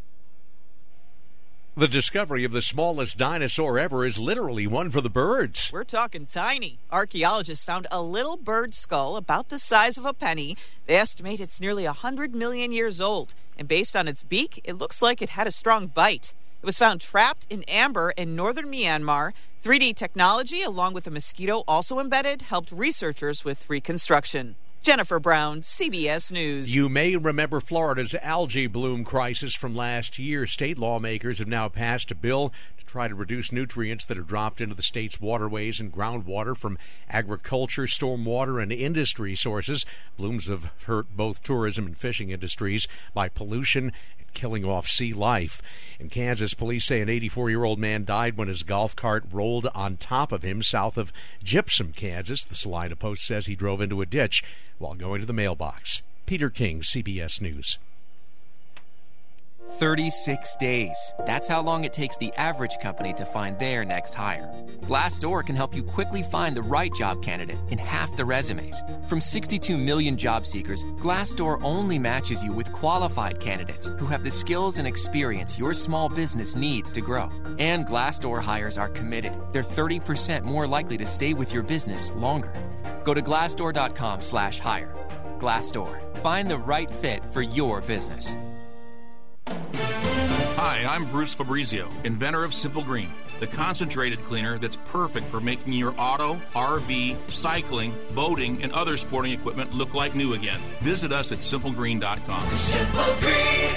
Speaker 11: The discovery of the smallest dinosaur ever is literally one for the birds.
Speaker 25: We're talking tiny. Archaeologists found a little bird skull about the size of a penny. They estimate it's nearly 100 million years old, and based on its beak, it looks like it had a strong bite. It was found trapped in amber in northern Myanmar. 3D technology, along with a mosquito also embedded, helped researchers with reconstruction. Jennifer Brown, CBS News.
Speaker 11: You may remember Florida's algae bloom crisis from last year. State lawmakers have now passed a bill to try to reduce nutrients that are dropped into the state's waterways and groundwater from agriculture, stormwater, and industry sources. Blooms have hurt both tourism and fishing industries by pollution killing off sea life. In Kansas, police say an 84 year old man died when his golf cart rolled on top of him south of Gypsum, Kansas. The Salina Post says he drove into a ditch while going to the mailbox. Peter King, CBS News.
Speaker 26: 36 days. That's how long it takes the average company to find their next hire. Glassdoor can help you quickly find the right job candidate in half the resumes. From 62 million job seekers, Glassdoor only matches you with qualified candidates who have the skills and experience your small business needs to grow. And Glassdoor hires are committed. They're 30% more likely to stay with your business longer. Go to glassdoor.com/hire. Glassdoor. Find the right fit for your business.
Speaker 27: Hi, I'm Bruce Fabrizio, inventor of Simple Green, the concentrated cleaner that's perfect for making your auto, RV, cycling, boating, and other sporting equipment look like new again. Visit us at simplegreen.com.
Speaker 28: Simple Green.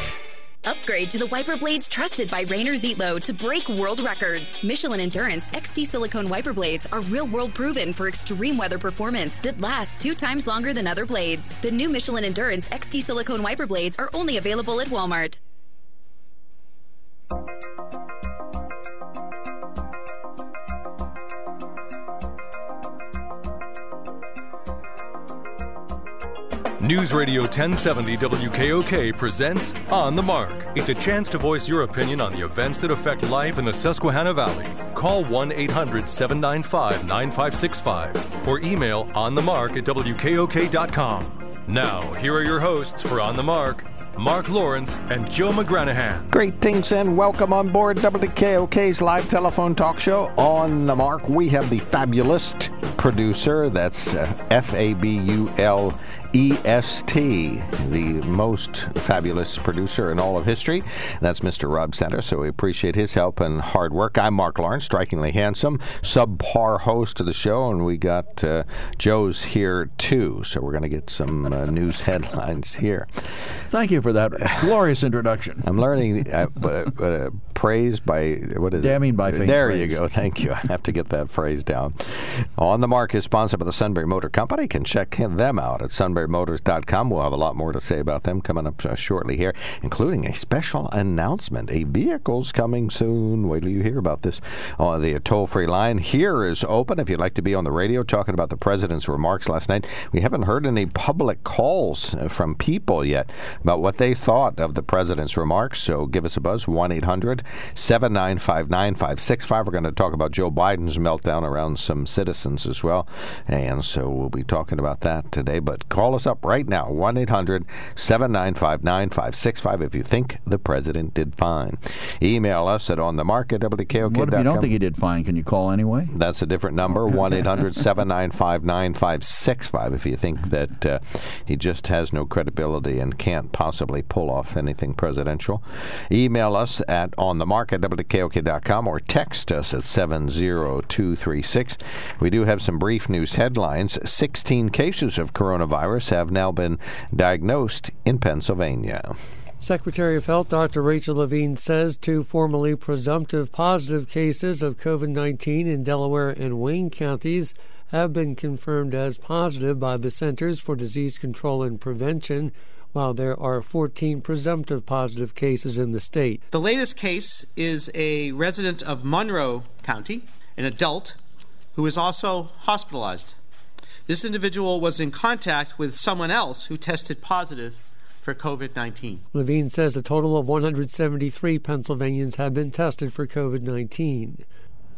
Speaker 28: Upgrade to the wiper blades trusted by Rainer Zietlow to break world records. Michelin Endurance XT silicone wiper blades are real world proven for extreme weather performance that lasts two times longer than other blades. The new Michelin Endurance XT silicone wiper blades are only available at Walmart.
Speaker 29: News Radio 1070 WKOK presents On the Mark. It's a chance to voice your opinion on the events that affect life in the Susquehanna Valley. Call 1 800 795 9565 or email onthemark at WKOK.com. Now, here are your hosts for On the Mark Mark Lawrence and Joe McGranahan.
Speaker 3: Greetings and welcome on board WKOK's live telephone talk show on the mark. We have the fabulous producer. That's uh, F A B U L EST, the most fabulous producer in all of history. That's Mr. Rob Center, so we appreciate his help and hard work. I'm Mark Lawrence, strikingly handsome, subpar host of the show, and we got uh, Joe's here too, so we're going to get some uh, news headlines here.
Speaker 2: Thank you for that glorious introduction.
Speaker 3: I'm learning uh, uh, praise by, what is
Speaker 2: Damning
Speaker 3: it?
Speaker 2: by
Speaker 3: There
Speaker 2: praise.
Speaker 3: you go. Thank you. I have to get that phrase down. On the Mark is sponsored by the Sunbury Motor Company. You can check them out at sunburymotors.com. We'll have a lot more to say about them coming up uh, shortly here, including a special announcement. A vehicle's coming soon. Wait till you hear about this on the toll-free line. Here is open if you'd like to be on the radio talking about the president's remarks last night. We haven't heard any public calls uh, from people yet about what they thought of the president's remarks, so give us a buzz, 1-800 795 9565. We're going to talk about Joe Biden's meltdown around some citizens as well. And so we'll be talking about that today. But call us up right now, 1 800 795 9565, if you think the president did fine. Email us at onthemarket,
Speaker 2: What if you don't think he did fine? Can you call anyway?
Speaker 3: That's a different number, 1 800 795 9565, if you think that uh, he just has no credibility and can't possibly pull off anything presidential. Email us at onthemarket, WKOK.com, or text us at 70236. We do have some brief news headlines. 16 cases of coronavirus have now been diagnosed in Pennsylvania.
Speaker 30: Secretary of Health Dr. Rachel Levine says two formerly presumptive positive cases of COVID 19 in Delaware and Wayne counties have been confirmed as positive by the Centers for Disease Control and Prevention, while there are 14 presumptive positive cases in the state.
Speaker 31: The latest case is a resident of Monroe County, an adult, who is also hospitalized. This individual was in contact with someone else who tested positive for COVID 19.
Speaker 30: Levine says a total of 173 Pennsylvanians have been tested for COVID 19.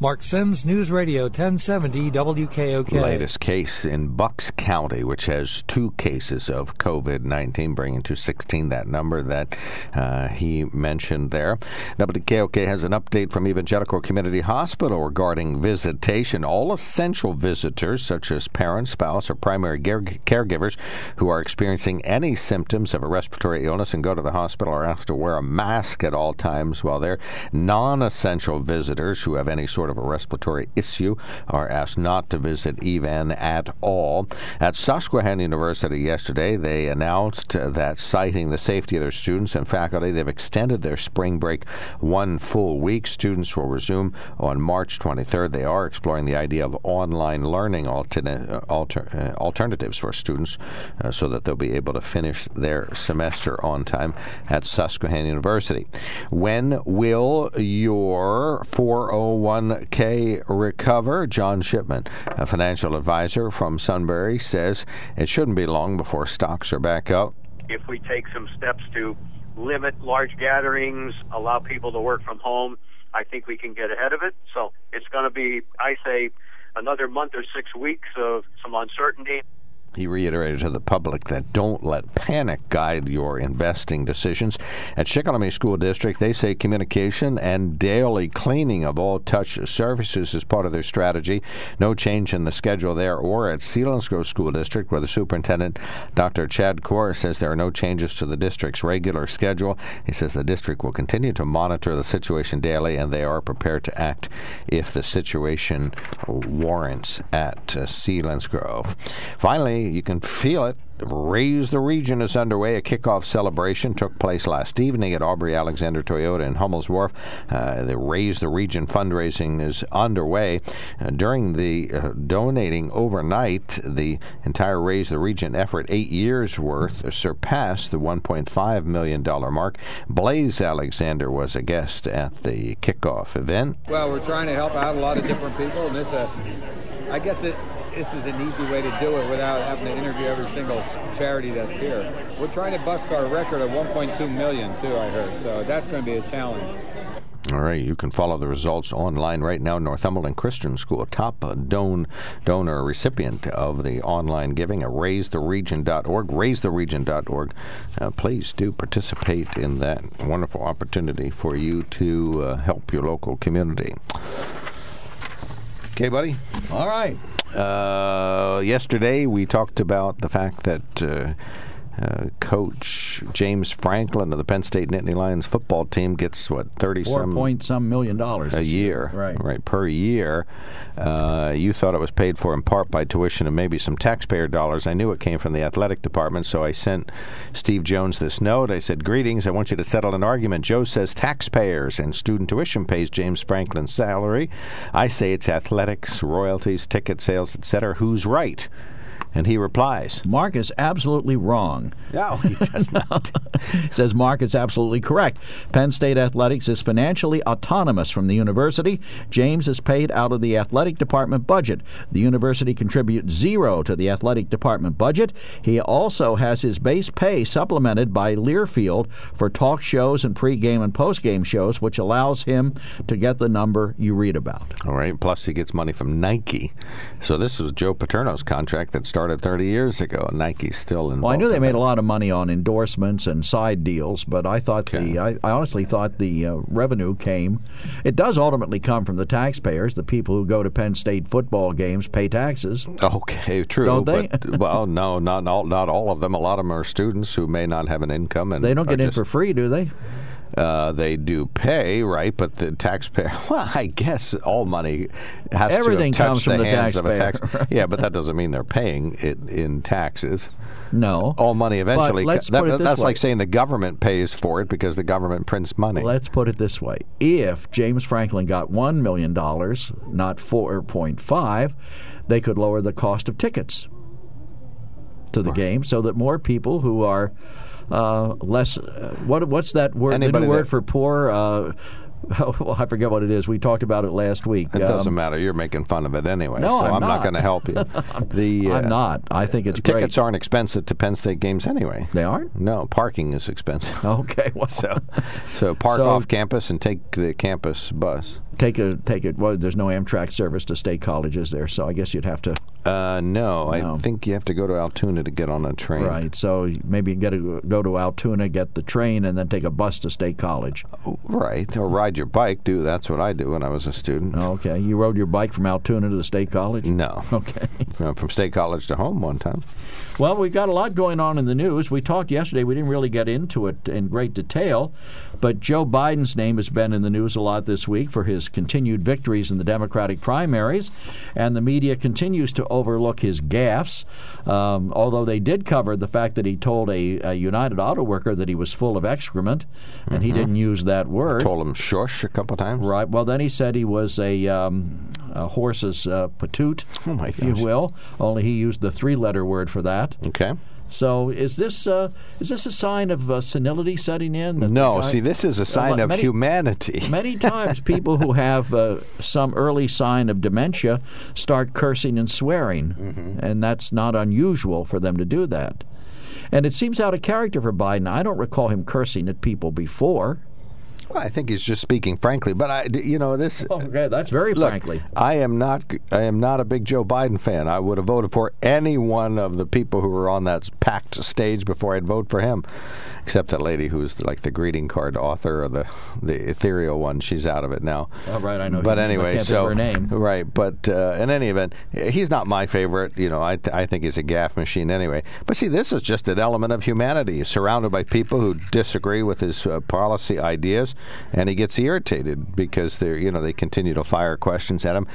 Speaker 32: Mark Sims, News Radio 1070 WKOK.
Speaker 3: Latest case in Bucks County, which has two cases of COVID 19, bringing to 16 that number that uh, he mentioned there. WKOK has an update from Evangelical Community Hospital regarding visitation. All essential visitors, such as parents, spouse, or primary care- caregivers who are experiencing any symptoms of a respiratory illness and go to the hospital, are asked to wear a mask at all times while there. Non essential visitors who have any sort of a respiratory issue are asked not to visit Evan at all. At Susquehanna University yesterday, they announced that, citing the safety of their students and faculty, they've extended their spring break one full week. Students will resume on March 23rd. They are exploring the idea of online learning uh, alter- uh, alternatives for students uh, so that they'll be able to finish their semester on time at Susquehanna University. When will your 401k recover? John Shipman, a financial advisor from Sunbury, says it shouldn't be long before stocks are back up.
Speaker 33: If we take some steps to limit large gatherings, allow people to work from home, I think we can get ahead of it. So it's going to be, I say, another month or six weeks of some uncertainty.
Speaker 3: He reiterated to the public that don't let panic guide your investing decisions. At Shikellamy School District, they say communication and daily cleaning of all touch surfaces is part of their strategy. No change in the schedule there or at Selinsgrove School District, where the superintendent, Dr. Chad Cohrs, says there are no changes to the district's regular schedule. He says the district will continue to monitor the situation daily and they are prepared to act if the situation warrants at uh, Selinsgrove. Finally, you can feel it. Raise the Region is underway. A kickoff celebration took place last evening at Aubrey Alexander Toyota in Hummel's Wharf. Uh, the Raise the Region fundraising is underway. Uh, during the uh, donating overnight, the entire Raise the Region effort, eight years worth, surpassed the $1.5 million mark. Blaise Alexander was a guest at the kickoff event.
Speaker 34: Well, we're trying to help out a lot of different people, and this, uh, I guess it this is an easy way to do it without having to interview every single charity that's here. We're trying to bust our record of 1.2 million too. I heard, so that's going to be a challenge.
Speaker 3: All right, you can follow the results online right now. Northumberland Christian School, top uh, don, donor recipient of the online giving at raisetheregion.org. Raisetheregion.org. Uh, please do participate in that wonderful opportunity for you to uh, help your local community. Okay, buddy?
Speaker 2: All right.
Speaker 3: Uh, yesterday, we talked about the fact that uh, Coach James Franklin of the Penn State Nittany Lions football team gets what thirty
Speaker 2: Four
Speaker 3: some
Speaker 2: point some million dollars
Speaker 3: a year,
Speaker 2: Right.
Speaker 3: right per year. Uh, you thought it was paid for in part by tuition and maybe some taxpayer dollars. I knew it came from the athletic department, so I sent Steve Jones this note. I said, "Greetings. I want you to settle an argument. Joe says taxpayers and student tuition pays James Franklin's salary. I say it's athletics, royalties, ticket sales, etc. Who's right?" And he replies,
Speaker 2: Mark is absolutely wrong.
Speaker 3: No, he does not.
Speaker 2: Says Mark is absolutely correct. Penn State Athletics is financially autonomous from the university. James is paid out of the athletic department budget. The university contributes zero to the athletic department budget. He also has his base pay supplemented by Learfield for talk shows and pregame and postgame shows, which allows him to get the number you read about.
Speaker 3: All right. Plus, he gets money from Nike. So this is Joe Paterno's contract that started 30 years ago. Nike's still involved.
Speaker 2: Well, I knew they made
Speaker 3: that.
Speaker 2: a lot of money on endorsements and side deals, but I thought the I, I honestly thought the uh, revenue came. It does ultimately come from the taxpayers. The people who go to Penn State football games pay taxes.
Speaker 3: Okay, true.
Speaker 2: Don't they?
Speaker 3: But, well, no, not all, not all of them. A lot of them are students who may not have an income, and
Speaker 2: They don't get in
Speaker 3: just-
Speaker 2: for free, do they?
Speaker 3: Uh, they do pay, right? But the taxpayer, well, I guess all money has
Speaker 2: Everything
Speaker 3: to have
Speaker 2: comes
Speaker 3: touched
Speaker 2: from
Speaker 3: the
Speaker 2: the
Speaker 3: hands of a tax. Yeah, but that doesn't mean they're paying it in taxes.
Speaker 2: No.
Speaker 3: All money eventually.
Speaker 2: let's
Speaker 3: that-
Speaker 2: put it this
Speaker 3: that's
Speaker 2: way.
Speaker 3: like saying the government pays for it because the government prints money.
Speaker 2: Let's put it this way: If James Franklin got one million dollars, not four point five, they could lower the cost of tickets to the game, so that more people who are uh, less uh, what what's that word? the
Speaker 3: Anybody
Speaker 2: new word for poor. Uh, well, I forget what it is. We talked about it last week.
Speaker 3: It doesn't
Speaker 2: Um,
Speaker 3: matter. You're making fun of it anyway,
Speaker 2: No,
Speaker 3: so
Speaker 2: I'm
Speaker 3: I'm,
Speaker 2: not.
Speaker 3: going to help you. The
Speaker 2: I'm
Speaker 3: uh,
Speaker 2: not. I think it's
Speaker 3: tickets
Speaker 2: great.
Speaker 3: aren't expensive to Penn State games anyway.
Speaker 2: They aren't.
Speaker 3: No, parking is expensive.
Speaker 2: Okay, well,
Speaker 3: so so park
Speaker 2: So-
Speaker 3: off campus and take the campus bus.
Speaker 2: Take a take it. Well, there's no Amtrak service to state colleges there, so I guess you'd have to.
Speaker 3: Uh, no,
Speaker 2: No.
Speaker 3: I think you have to go to Altoona to get on a train.
Speaker 2: Right. So maybe you get to go to Altoona, get the train, and then take a bus to State College.
Speaker 3: Right, or ride your bike. Do that's what I do when I was a student.
Speaker 2: Okay. You rode your bike from Altoona to the State College?
Speaker 3: No.
Speaker 2: Okay.
Speaker 3: From from State College to home one time.
Speaker 2: Well, we've got a lot going on in the news. We talked yesterday. We didn't really get into it in great detail, but Joe Biden's name has been in the news a lot this week for his continued victories in the Democratic primaries, and the media continues to overlook his gaffes. Um, although they did cover the fact that he told a, a United Auto worker that he was full of excrement, and he
Speaker 3: Mhm.
Speaker 2: didn't use that word.
Speaker 3: Told him shush a couple times.
Speaker 2: Right. Well, then he said he was a, um, a horse's uh, patoot,
Speaker 3: Oh, my
Speaker 2: if you will. Only he used the three-letter word for that.
Speaker 3: Okay.
Speaker 2: So is this uh, is this a sign of uh, senility setting in?
Speaker 3: No,
Speaker 2: guy-
Speaker 3: see, this is a sign
Speaker 2: Uh,
Speaker 3: of
Speaker 2: many-
Speaker 3: humanity.
Speaker 2: Many times, people who have uh, some early sign of dementia start cursing and swearing,
Speaker 3: Mm-hmm.
Speaker 2: and that's not unusual for them to do that. And it seems out of character for Biden. I don't recall him cursing at people before.
Speaker 3: Well, I think he's just speaking frankly, but I, you know, this.
Speaker 2: Okay, that's very
Speaker 3: Look,
Speaker 2: frankly.
Speaker 3: I am not. I am not a big Joe Biden fan. I would have voted for any one of the people who were on that packed stage before I'd vote for him, except that lady who's like the greeting card author or the the ethereal one. She's out of it now.
Speaker 2: Oh, right, I know.
Speaker 3: But anyway, so
Speaker 2: her name.
Speaker 3: right. But uh, in any event, he's not my favorite. You know, I th- I think he's a gaff machine anyway. But see, this is just an element of humanity. He's surrounded by people who disagree with his uh, policy ideas, and he gets irritated because they're you know they continue to fire questions at him.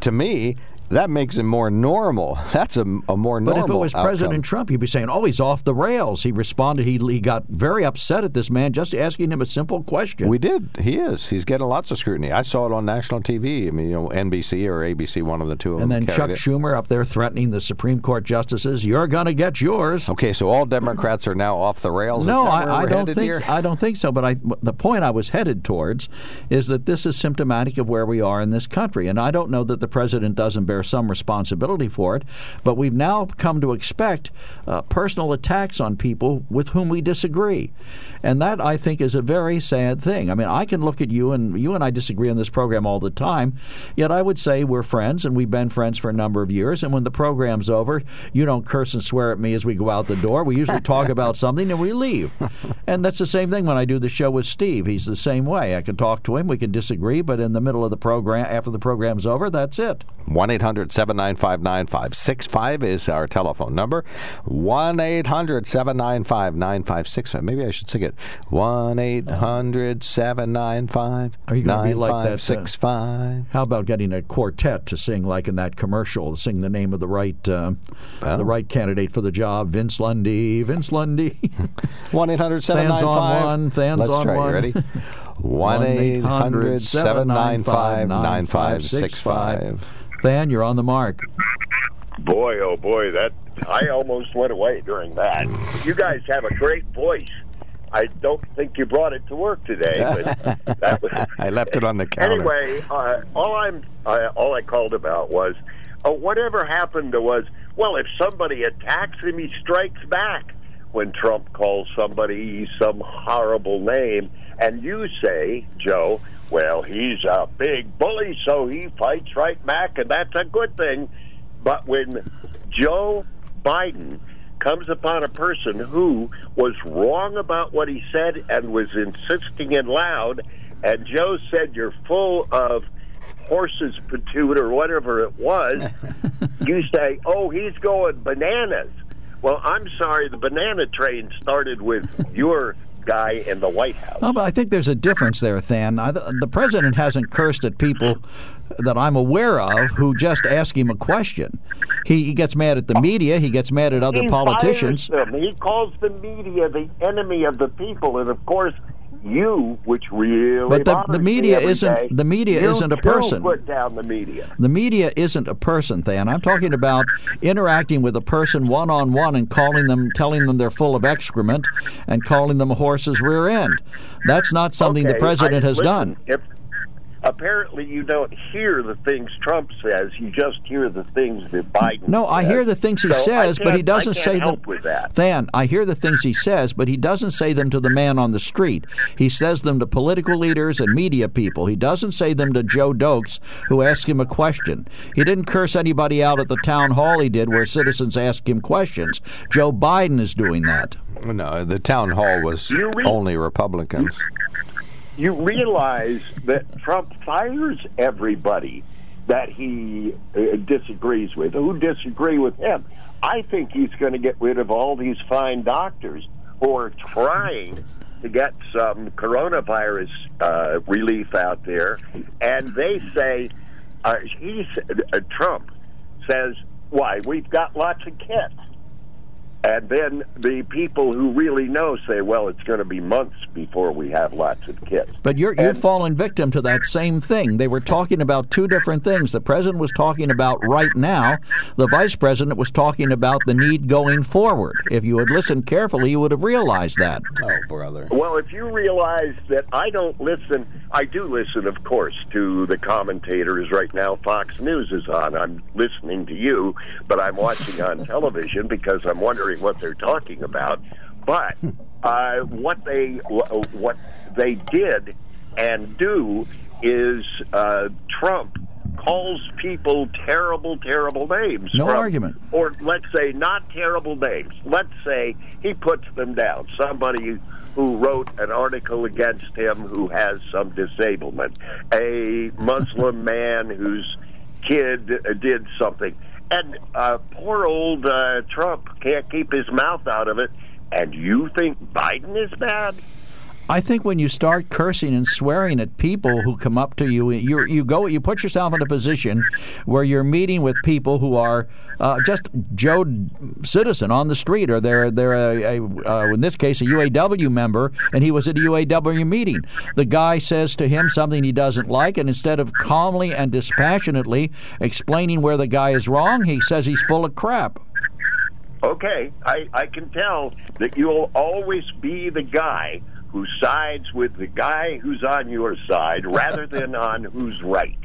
Speaker 3: To me. That makes him more normal. That's a, a more normal.
Speaker 2: But if it was
Speaker 3: outcome.
Speaker 2: President Trump, you'd be saying, "Oh, he's off the rails." He responded. He he got very upset at this man just asking him a simple question.
Speaker 3: We did. He is. He's getting lots of scrutiny. I saw it on national TV. I mean, you know, NBC or ABC, one of the two of
Speaker 2: and then Chuck
Speaker 3: it.
Speaker 2: Schumer up there threatening the Supreme Court justices, "You're going to get yours."
Speaker 3: Okay, so all Democrats are now off the rails.
Speaker 2: No, I, I don't think
Speaker 3: here?
Speaker 2: I don't think so. But I, the point I was headed towards is that this is symptomatic of where we are in this country, and I don't know that the president doesn't bear some responsibility for it. But we've now come to expect uh, personal attacks on people with whom we disagree, and that I think is a very sad thing. I mean, I can look at you, and you and I disagree on this program all the time. Yet I would say we're friends, and we've been friends for a number of years. And when the program's over, you don't curse and swear at me as we go out the door. We usually talk about something and we leave. And that's the same thing when I do the show with Steve. He's the same way. I can talk to him, we can disagree, but in the middle of the program, after the program's over, that's it.
Speaker 3: 1 800 795 9565 is our telephone number. 1 800 795 9565. Maybe I should sing it. 1 800 795
Speaker 2: Are you going to be like that? uh,
Speaker 3: 9565.
Speaker 2: how about getting a quartet to sing like in that commercial, sing the name of the right uh, the right candidate for the job, Vince Lundy, Vince Lundy.
Speaker 3: 1 800
Speaker 2: Fans on one, fans
Speaker 3: Let's
Speaker 2: on
Speaker 3: try.
Speaker 2: one.
Speaker 3: You ready? 1 800 795 9565.
Speaker 2: Than, you're on the mark.
Speaker 35: Boy, oh boy, that I almost went away during that. You guys have a great voice. I don't think you brought it to work today, but that was.
Speaker 3: I left it on the counter.
Speaker 35: Anyway, uh, all I'm uh, all I called about was uh, whatever happened was well, if somebody attacks him, he strikes back. When Trump calls somebody some horrible name, and you say, Joe, well, he's a big bully, so he fights right back, and that's a good thing. But when Joe Biden comes upon a person who was wrong about what he said and was insisting it loud, and Joe said, You're full of horses patoot or whatever it was, you say, Oh, he's going bananas. Well, I'm sorry, the banana train started with your guy in the White House.
Speaker 2: Oh, but I think there's a difference there, Than. I, the president hasn't cursed at people that I'm aware of who just ask him a question. He, he gets mad at the media. He gets mad at other
Speaker 35: he
Speaker 2: politicians.
Speaker 35: He calls the media the enemy of the people, and of course, you, which really
Speaker 2: But the- the media isn't-
Speaker 35: day,
Speaker 2: the media isn't a person.
Speaker 35: Put down the media.
Speaker 2: The media isn't a person, Than. I'm talking about interacting with a person one on one and calling them, telling them they're full of excrement, and calling them a horse's rear end. That's not something the president
Speaker 35: I-
Speaker 2: has
Speaker 35: listen,
Speaker 2: done.
Speaker 35: If, apparently, you don't hear the things Trump says. You just hear the things that Biden.
Speaker 2: No, I hear the things he
Speaker 35: So
Speaker 2: says, but he
Speaker 35: can't-
Speaker 2: doesn't
Speaker 35: I can't
Speaker 2: say them.
Speaker 35: help with that.
Speaker 2: Than, I hear the things he says, but he doesn't say them to the man on the street. He says them to political leaders and media people. He doesn't say them to Joe Dokes, who asked him a question. He didn't curse anybody out at the town hall. He did, where citizens ask him questions. Joe Biden is doing that.
Speaker 3: No, the town hall was only Republicans.
Speaker 35: You realize that Trump fires everybody that he uh, disagrees with, who disagree with him. I think he's going to get rid of all these fine doctors who are trying to get some coronavirus uh, relief out there, and they say uh, he's uh, Trump says, "Why we've got lots of kits." And then the people who really know say, well, it's going to be months before we have lots of kits.
Speaker 2: But you're you've fallen victim to that same thing. They were talking about two different things. The president was talking about right now. The vice president was talking about the need going forward. If you had listened carefully, you would have realized that.
Speaker 3: Oh, brother.
Speaker 35: Well, if you realize that I don't listen, I do listen, of course, to the commentators right now. Fox News is on. I'm listening to you, but I'm watching on television because I'm wondering what they're talking about. But uh, what they what they did and do is uh, Trump calls people terrible, terrible names.
Speaker 2: No
Speaker 35: from-
Speaker 2: argument.
Speaker 35: Or let's say not terrible names. Let's say he puts them down. Somebody who wrote an article against him who has some disablement, a Muslim man whose kid did something, and uh, poor old uh, Trump can't keep his mouth out of it. And you think Biden is bad?
Speaker 2: I think when you start cursing and swearing at people who come up to you, you you go you put yourself in a position where you're meeting with people who are uh, just Joe citizen on the street, or they're they're a, a uh, in this case a UAW member, and he was at a UAW meeting. The guy says to him something he doesn't like, and instead of calmly and dispassionately explaining where the guy is wrong, he says he's full of crap.
Speaker 35: Okay, I, I can tell that you'll always be the guy who sides with the guy who's on your side rather than on who's right.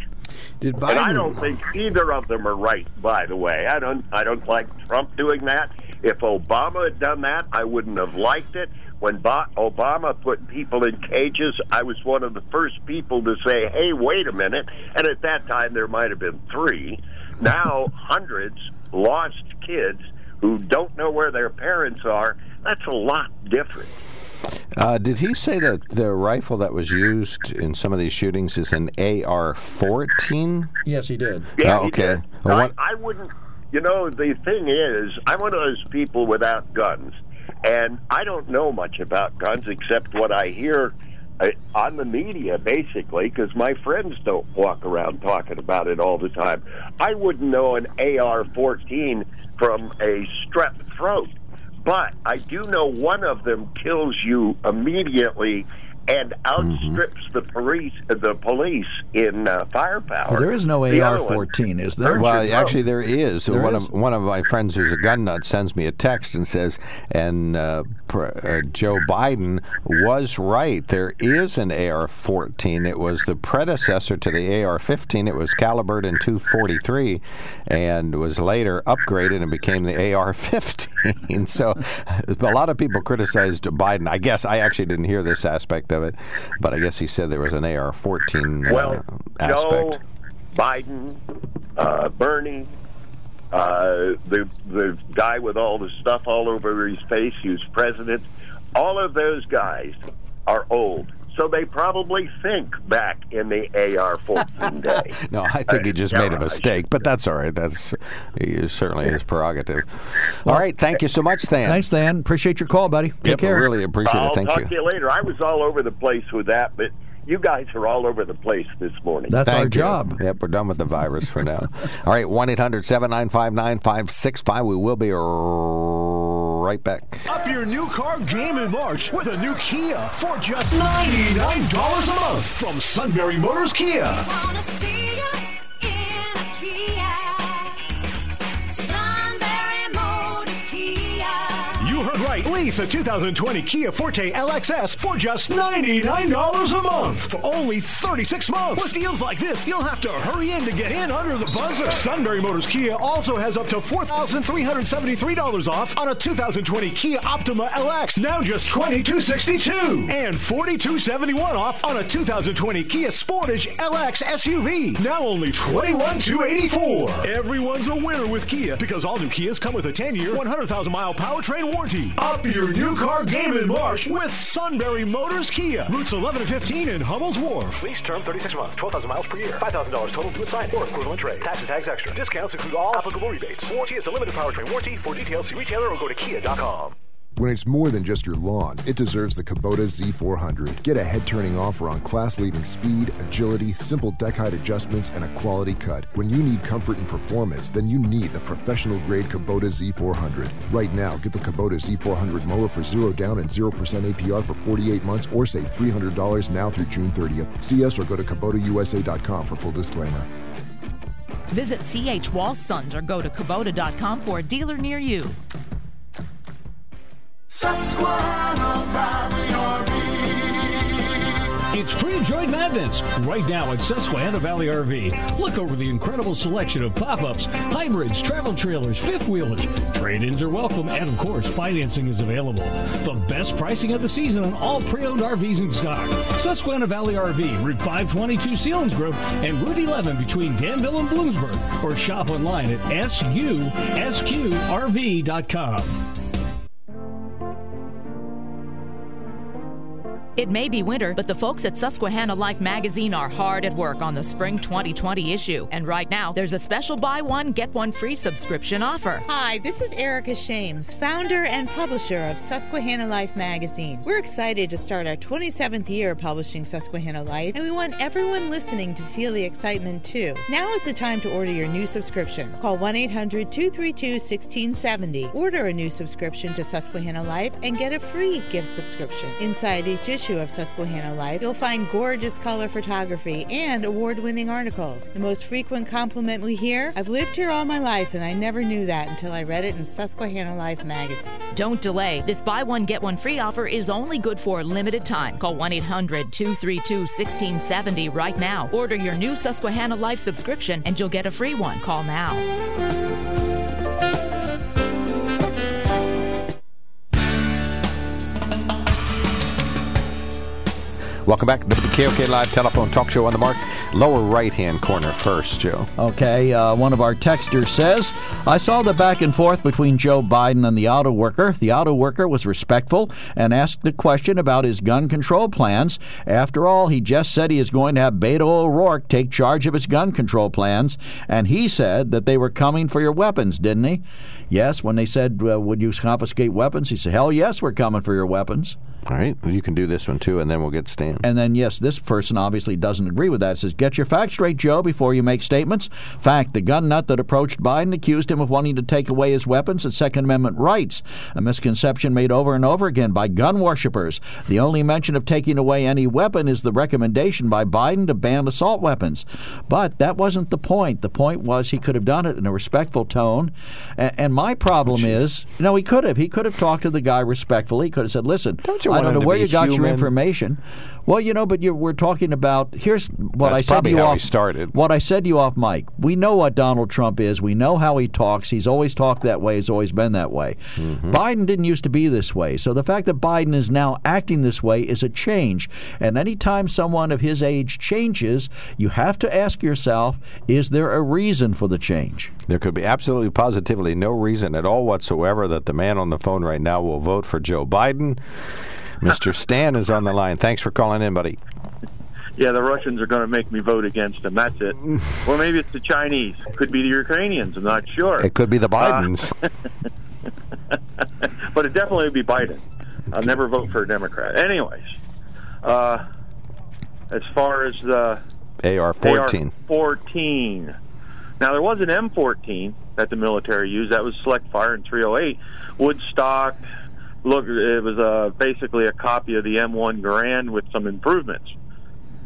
Speaker 3: Did
Speaker 35: And I don't think either of them are right. By the way, I don't. I don't like Trump doing that. If Obama had done that, I wouldn't have liked it. When Bo- Obama put people in cages, I was one of the first people to say, "Hey, wait a minute!" And at that time, there might have been three. Now, hundreds lost kids who don't know where their parents are. That's a lot different.
Speaker 3: Uh, did he say that the rifle that was used in some of these shootings is an AR-14?
Speaker 2: Yes, he did.
Speaker 35: Yeah,
Speaker 3: Oh,
Speaker 35: he
Speaker 3: okay.
Speaker 35: did.
Speaker 3: Well,
Speaker 35: I, I wouldn't. You know, the thing is, I'm one of those people without guns, and I don't know much about guns except what I hear uh, on the media, basically, because my friends don't walk around talking about it all the time. I wouldn't know an AR-14 from a strep throat, but I do know one of them kills you immediately. And outstrips the police. The police in uh, firepower.
Speaker 2: Well, there is no
Speaker 35: The
Speaker 2: AR-14, is there?
Speaker 3: Well, actually, there is.
Speaker 2: There
Speaker 3: one
Speaker 2: is?
Speaker 3: of one of my friends who's a gun nut sends me a text and says, "And uh, pr- uh, Joe Biden was right. There is an AR-14. It was the predecessor to the AR-15. It was calibered in 243, and was later upgraded and became the AR-15. so, a lot of people criticized Biden. I guess I actually didn't hear this aspect of it, but I guess he said there was an AR-14 uh,
Speaker 35: Well,
Speaker 3: aspect.
Speaker 35: Joe Biden, uh, Bernie, uh, the the guy with all the stuff all over his face, who's president. All of those guys are old, so they probably think back in the AR-14 day.
Speaker 3: No, I think he just
Speaker 35: Uh,
Speaker 3: made a mistake, but that's all right. That's he, certainly his prerogative. All right, thank you so much, Stan.
Speaker 2: Thanks, Dan. Appreciate your call, buddy. Take
Speaker 3: Yep,
Speaker 2: care.
Speaker 3: really appreciate
Speaker 35: I'll
Speaker 3: it. Thank
Speaker 35: talk
Speaker 3: you.
Speaker 35: to you later. I was all over the place with that, but you guys are all over the place this morning.
Speaker 3: That's Thank our you. Job. Yep, we're done with the virus for now. All right, 1 800 795 9565. We will be right back.
Speaker 4: Up your new car game in March with a new Kia for just $99 a month from Sunbury Motors Kia. Right. Lease a 2020 Kia Forte LXS for just $99 a month for only 36 months. With deals like this, you'll have to hurry in to get in under the buzzer. Sunbury Motors Kia also has up to $4,373 off on a 2020 Kia Optima LX, now just 2,262. And 4,271 off on a 2020 Kia Sportage LX SUV, now only $21,284. Everyone's a winner with Kia because all new Kias come with a 10-year, 100,000-mile powertrain warranty. Up your new car game in March with Sunbury Motors Kia. Routes 11 and 15 in Hummel's Wharf.
Speaker 36: Lease term 36 months, 12,000 miles per year, $5,000 total due to assign or equivalent trade. Tax and tags extra. Discounts include all applicable rebates. Warranty is a limited powertrain warranty. For details, see retailer or go to kia.com.
Speaker 37: When it's more than just your lawn, it deserves the Kubota Z400. Get a head-turning offer on class-leading speed, agility, simple deck height adjustments, and a quality cut. When you need comfort and performance, then you need the professional-grade Kubota Z400. Right now, get the Kubota Z400 mower for zero down and 0% APR for 48 months or save $300 now through June 30th. See us or go to KubotaUSA.com for full disclaimer.
Speaker 38: Visit CH Wall Sons or go to Kubota.com for a dealer near you.
Speaker 4: Susquehanna Valley RV. It's pre-enjoyed madness right now at Susquehanna Valley RV. Look over the incredible selection of pop-ups, hybrids, travel trailers, fifth wheelers. Trade-ins are welcome, and of course, financing is available. The best pricing of the season on all pre-owned RVs in stock. Susquehanna Valley RV, Route 522 Selinsgrove, and Route 11 between Danville and Bloomsburg, or shop online at susqrv.com.
Speaker 38: It may be winter, but the folks at Susquehanna Life magazine are hard at work on the spring 2020 issue. And right now, there's a special buy one, get one free subscription offer.
Speaker 39: Hi, this is Erica Shames, founder and publisher of Susquehanna Life magazine. We're excited to start our 27th year publishing Susquehanna Life, and we want everyone listening to feel the excitement too. Now is the time to order your new subscription. Call 1 800 232 1670. Order a new subscription to Susquehanna Life and get a free gift subscription. Inside each issue, issue of Susquehanna Life, you'll find gorgeous color photography and award winning articles. The most frequent compliment we hear I've lived here all my life and I never knew that until I read it in Susquehanna Life magazine.
Speaker 38: Don't delay. This buy one, get one free offer is only good for a limited time. Call 1 800 232 1670 right now. Order your new Susquehanna Life subscription and you'll get a free one. Call now.
Speaker 3: Welcome back to the KOK Live Telephone Talk Show on the Mark. Lower right hand corner first, Joe.
Speaker 2: Okay, uh, one of our texters says, I saw the back and forth between Joe Biden and the auto worker. The auto worker was respectful and asked a question about his gun control plans. After all, he just said he is going to have Beto O'Rourke take charge of his gun control plans, and he said that they were coming for your weapons, didn't he? Yes, when they said, uh, Would you confiscate weapons? He said, Hell yes, we're coming for your weapons.
Speaker 3: All right, you can do this one too, and then we'll get Stan.
Speaker 2: And then, yes, this person obviously doesn't agree with that. It says, Get your facts straight, Joe, before you make statements. Fact, the gun nut that approached Biden accused him of wanting to take away his weapons and Second Amendment rights, a misconception made over and over again by gun worshippers. The only mention of taking away any weapon is the recommendation by Biden to ban assault weapons. But that wasn't the point. The point was he could have done it in a respectful tone. And my problem oh, is, no, he could have. He could have talked to the guy respectfully. He could have said, Listen,
Speaker 3: Don't you
Speaker 2: I don't know where you got
Speaker 3: human?
Speaker 2: your information. Well, you know, but we're talking about here's what
Speaker 3: That's
Speaker 2: I said to you
Speaker 3: how
Speaker 2: off.
Speaker 3: started.
Speaker 2: What I said to you off mic. We know what Donald Trump is. We know how he talks. He's always talked that way. He's always been that way.
Speaker 3: Mm-hmm.
Speaker 2: Biden didn't used to be this way. So the fact that Biden is now acting this way is a change. And anytime someone of his age changes, you have to ask yourself: Is there a reason for the change?
Speaker 3: There could be absolutely positively no reason at all whatsoever that the man on the phone right now will vote for Joe Biden. Mr. Stan is on the line. Thanks for calling in, buddy.
Speaker 40: Yeah, the Russians are going to make me vote against them. That's it. or maybe it's the Chinese. Could be the Ukrainians. I'm not sure.
Speaker 3: It could be the Bidens.
Speaker 40: Uh, but it definitely would be Biden. I'll never vote for a Democrat. Anyways, uh, as far as the
Speaker 3: AR 14.
Speaker 40: AR 14. Now, there was an M14 that the military used. That was Select Fire in 308. Woodstock, look, it was uh, basically a copy of the M1 Garand with some improvements.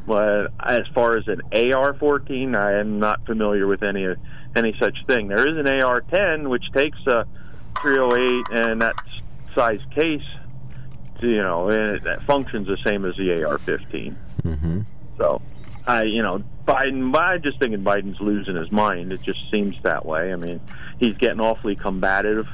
Speaker 40: But as far as an AR-14, I am not familiar with any any such thing. There is an AR-10 which takes a 308 and that size case, you know, and it, that functions the same as the AR-15.
Speaker 3: Mm-hmm.
Speaker 40: So, I, you know, Biden. I'm just thinking Biden's losing his mind. It just seems that way. I mean, he's getting awfully combative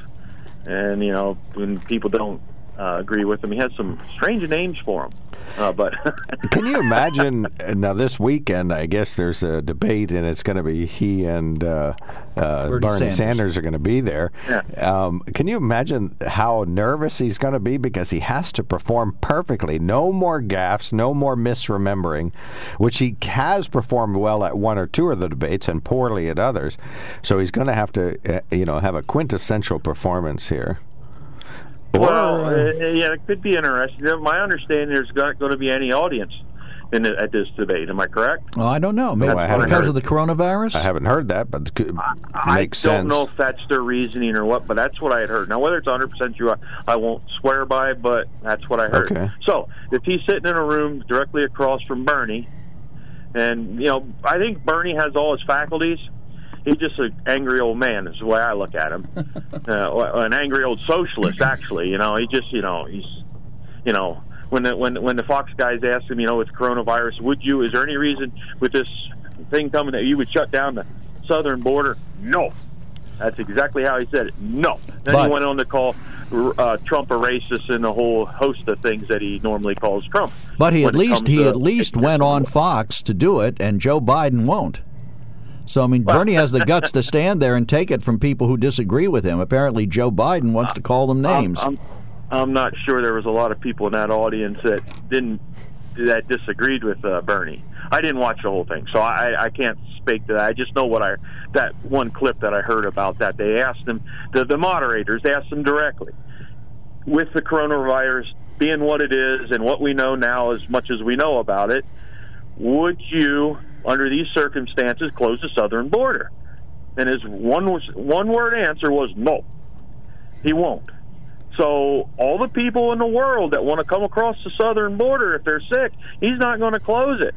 Speaker 40: and you know when people don't uh, agree with him, he has some strange names for him. Uh, but
Speaker 3: can you imagine now this weekend? I guess there's a debate, and it's going to be he and uh, uh, Bernie,
Speaker 2: Sanders.
Speaker 3: Sanders. are going to be there.
Speaker 40: Yeah.
Speaker 3: Um, can you imagine how nervous he's going to be because he has to perform perfectly? No more gaffes, no more misremembering, which he has performed well at one or two of the debates and poorly at others. So he's going to have to, uh, you know, have a quintessential performance here.
Speaker 40: Well, uh, yeah, it could be interesting. My understanding there's not going to be any audience in the, at this debate. Am I correct?
Speaker 2: Well, I don't know. Maybe
Speaker 3: I haven't
Speaker 2: because
Speaker 3: heard.
Speaker 2: of the coronavirus.
Speaker 3: I haven't heard that, but it could-
Speaker 40: I
Speaker 3: makes
Speaker 40: don't
Speaker 3: sense.
Speaker 40: know if that's their reasoning or what, but that's what I had heard. Now, whether it's 100% true, I, I won't swear by, but that's what I heard.
Speaker 3: Okay.
Speaker 40: So, if he's sitting in a room directly across from Bernie, and, you know, I think Bernie has all his faculties. He's just an angry old man, is the way I look at him. uh, an angry old socialist, actually. You know, he just, you know, he's, you know, when the, when when the Fox guys asked him, you know, with coronavirus, would you? Is there any reason with this thing coming that you would shut down the southern border? No. That's exactly how he said it. No. Then
Speaker 2: But-
Speaker 40: he went on to call uh, Trump a racist and a whole host of things that he normally calls Trump.
Speaker 2: But he at least he at least went on Fox to do it, and Joe Biden won't. So I mean, Bernie has the guts to stand there and take it from people who disagree with him. Apparently, Joe Biden wants to call them names.
Speaker 40: I'm, I'm, I'm not sure there was a lot of people in that audience that didn't that disagreed with uh, Bernie. I didn't watch the whole thing, so I, I can't speak to that. I just know what I that one clip that I heard about that they asked him the the moderators asked him directly with the coronavirus being what it is and what we know now as much as we know about it. Would you, under these circumstances, close the southern border? And his one one word answer was no. He won't. So all the people in the world that want to come across the southern border, if they're sick, he's not going to close it.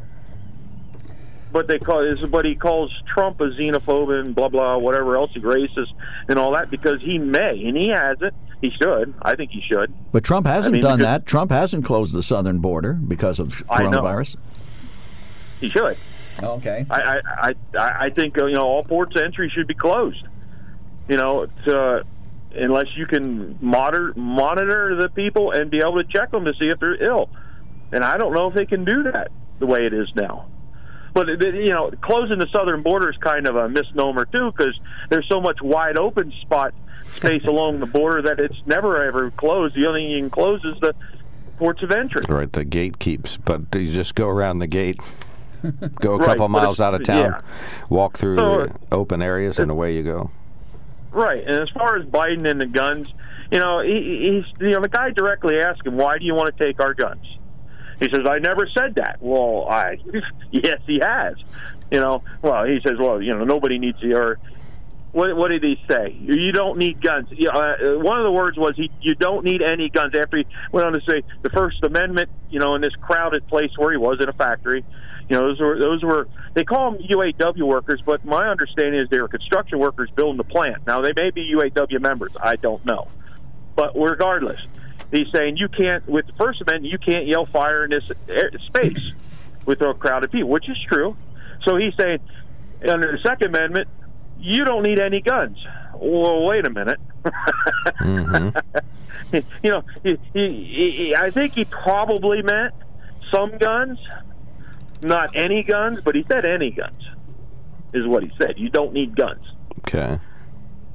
Speaker 40: But they call but he calls Trump a xenophobe and blah blah whatever else, he racist and all that because he may and he hasn't. He should. I think he should.
Speaker 2: But Trump hasn't
Speaker 40: I mean,
Speaker 2: done that. Trump hasn't closed the southern border because of coronavirus.
Speaker 40: He should.
Speaker 2: Okay.
Speaker 40: I I I, I think uh, you know all ports of entry should be closed. You know, to, unless you can monitor monitor the people and be able to check them to see if they're ill. And I don't know if they can do that the way it is now. But it- it- you know, closing the southern border is kind of a misnomer too, because there's so much wide open spot space along the border that it's never ever closed. The only thing you can close is the ports of entry.
Speaker 3: Right, the gate keeps, but you just go around the gate, go a
Speaker 40: Right,
Speaker 3: couple miles out of town,
Speaker 40: yeah.
Speaker 3: walk through
Speaker 40: So-
Speaker 3: open areas, and away you go.
Speaker 40: Right, and as far as Biden and the guns, you know, he, he's you know the guy directly asked him, "Why do you want to take our guns?" He says, "I never said that." Well, I yes, he has. You know, well, he says, "Well, you know, nobody needs to." Or what? What did he say? You don't need guns. You know, uh, one of the words was he. You don't need any guns. After he went on to say the First Amendment, you know, in this crowded place where he was in a factory, you know, those were those were they call them UAW workers, but my understanding is they were construction workers building the plant. Now they may be UAW members. I don't know, but regardless, he's saying you can't with the First Amendment you can't yell fire in this space with a crowd of people, which is true. So he's saying under the Second Amendment you don't need any guns. Well, wait a minute. Mm-hmm. you know, he, he, he, I think he probably meant some guns, not any guns, but he said any guns, is what he said. You don't need guns.
Speaker 3: Okay.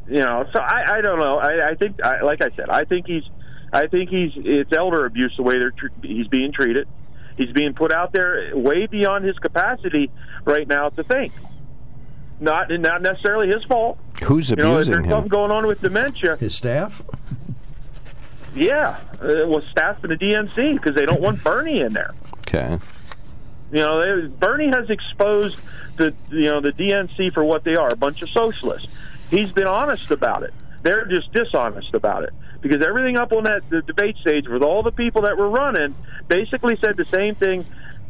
Speaker 40: You know, so I, I don't know. I, I think, I, like I said, I think he's, I think he's, it's elder abuse the way they're, tr- he's being treated. He's being put out there way beyond his capacity right now to think. Not, not necessarily his fault.
Speaker 3: Who's
Speaker 40: You know, if
Speaker 3: abusing
Speaker 40: there's
Speaker 3: him?
Speaker 40: something going on with dementia.
Speaker 2: His staff?
Speaker 40: Yeah, uh, well, staff in the DNC because they don't want Bernie in there.
Speaker 3: Okay.
Speaker 40: You know, they, Bernie has exposed the you know the DNC for what they are, a bunch of socialists. He's been honest about it. They're just dishonest about it because everything up on that the debate stage with all the people that were running basically said the same thing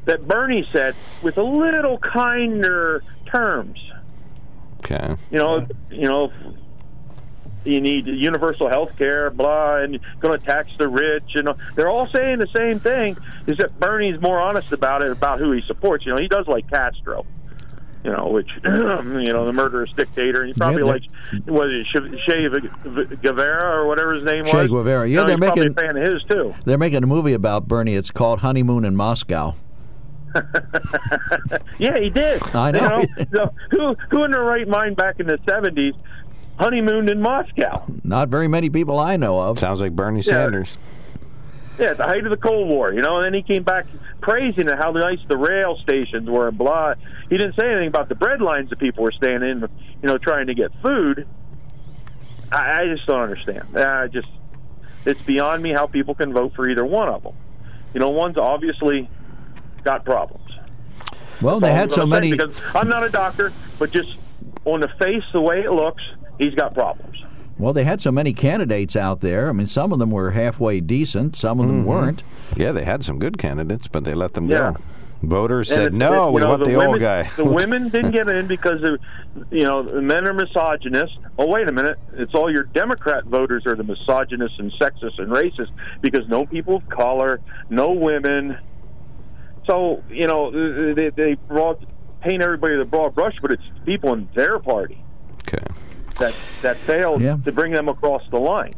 Speaker 40: that Bernie said with a little kinder terms.
Speaker 3: Okay.
Speaker 40: You know, you know, you need universal health care, blah, and you're going to tax the rich. You know, they're all saying the same thing. Is that Bernie's more honest about it, about who he supports. You know, he does like Castro. You know, which you know, the murderous dictator, and he probably
Speaker 2: Yeah,
Speaker 40: likes was it Che Che Guevara or whatever his name was.
Speaker 2: Che Guevara. Yeah,
Speaker 40: You know,
Speaker 2: they're
Speaker 40: probably
Speaker 2: making-
Speaker 40: a fan of his too.
Speaker 2: They're making a movie about Bernie. It's called Honeymoon in Moscow.
Speaker 40: Yeah, he did.
Speaker 2: I know.
Speaker 40: You know, so who who in their right mind back in the seventies honeymooned in Moscow?
Speaker 2: Not very many people I know of.
Speaker 3: Sounds like Bernie
Speaker 40: Yeah.
Speaker 3: Sanders.
Speaker 40: Yeah, at the height of the Cold War, you know, and then he came back praising how nice the rail stations were and blah. He didn't say anything about the bread lines that people were staying in, you know, trying to get food. I, I just don't understand. I just, it's beyond me how people can vote for either one of them. You know, one's obviously got problems.
Speaker 2: Well, they
Speaker 40: That's all
Speaker 2: had so many.
Speaker 40: Because I'm not a doctor, but just on the face, the way it looks, he's got problems.
Speaker 2: Well, they had so many candidates out there. I mean, some of them were halfway decent, some of them
Speaker 3: Mhm.
Speaker 2: weren't.
Speaker 3: Yeah, they had some good candidates, but they let them
Speaker 40: Yeah.
Speaker 3: go. Voters
Speaker 40: And
Speaker 3: said
Speaker 40: it's-
Speaker 3: no.
Speaker 40: you
Speaker 3: We
Speaker 40: know,
Speaker 3: want the,
Speaker 40: women,
Speaker 3: old guy.
Speaker 40: The women didn't get in because, of, you know, the men are misogynist. Oh, wait a minute. It's all your Democrat voters are the misogynists and sexist and racist because no people of color, no women. So, you know, they, they broad, paint everybody with a broad brush, but it's people in their party
Speaker 3: Okay.
Speaker 40: That, that failed
Speaker 2: Yeah.
Speaker 40: to bring them across the line.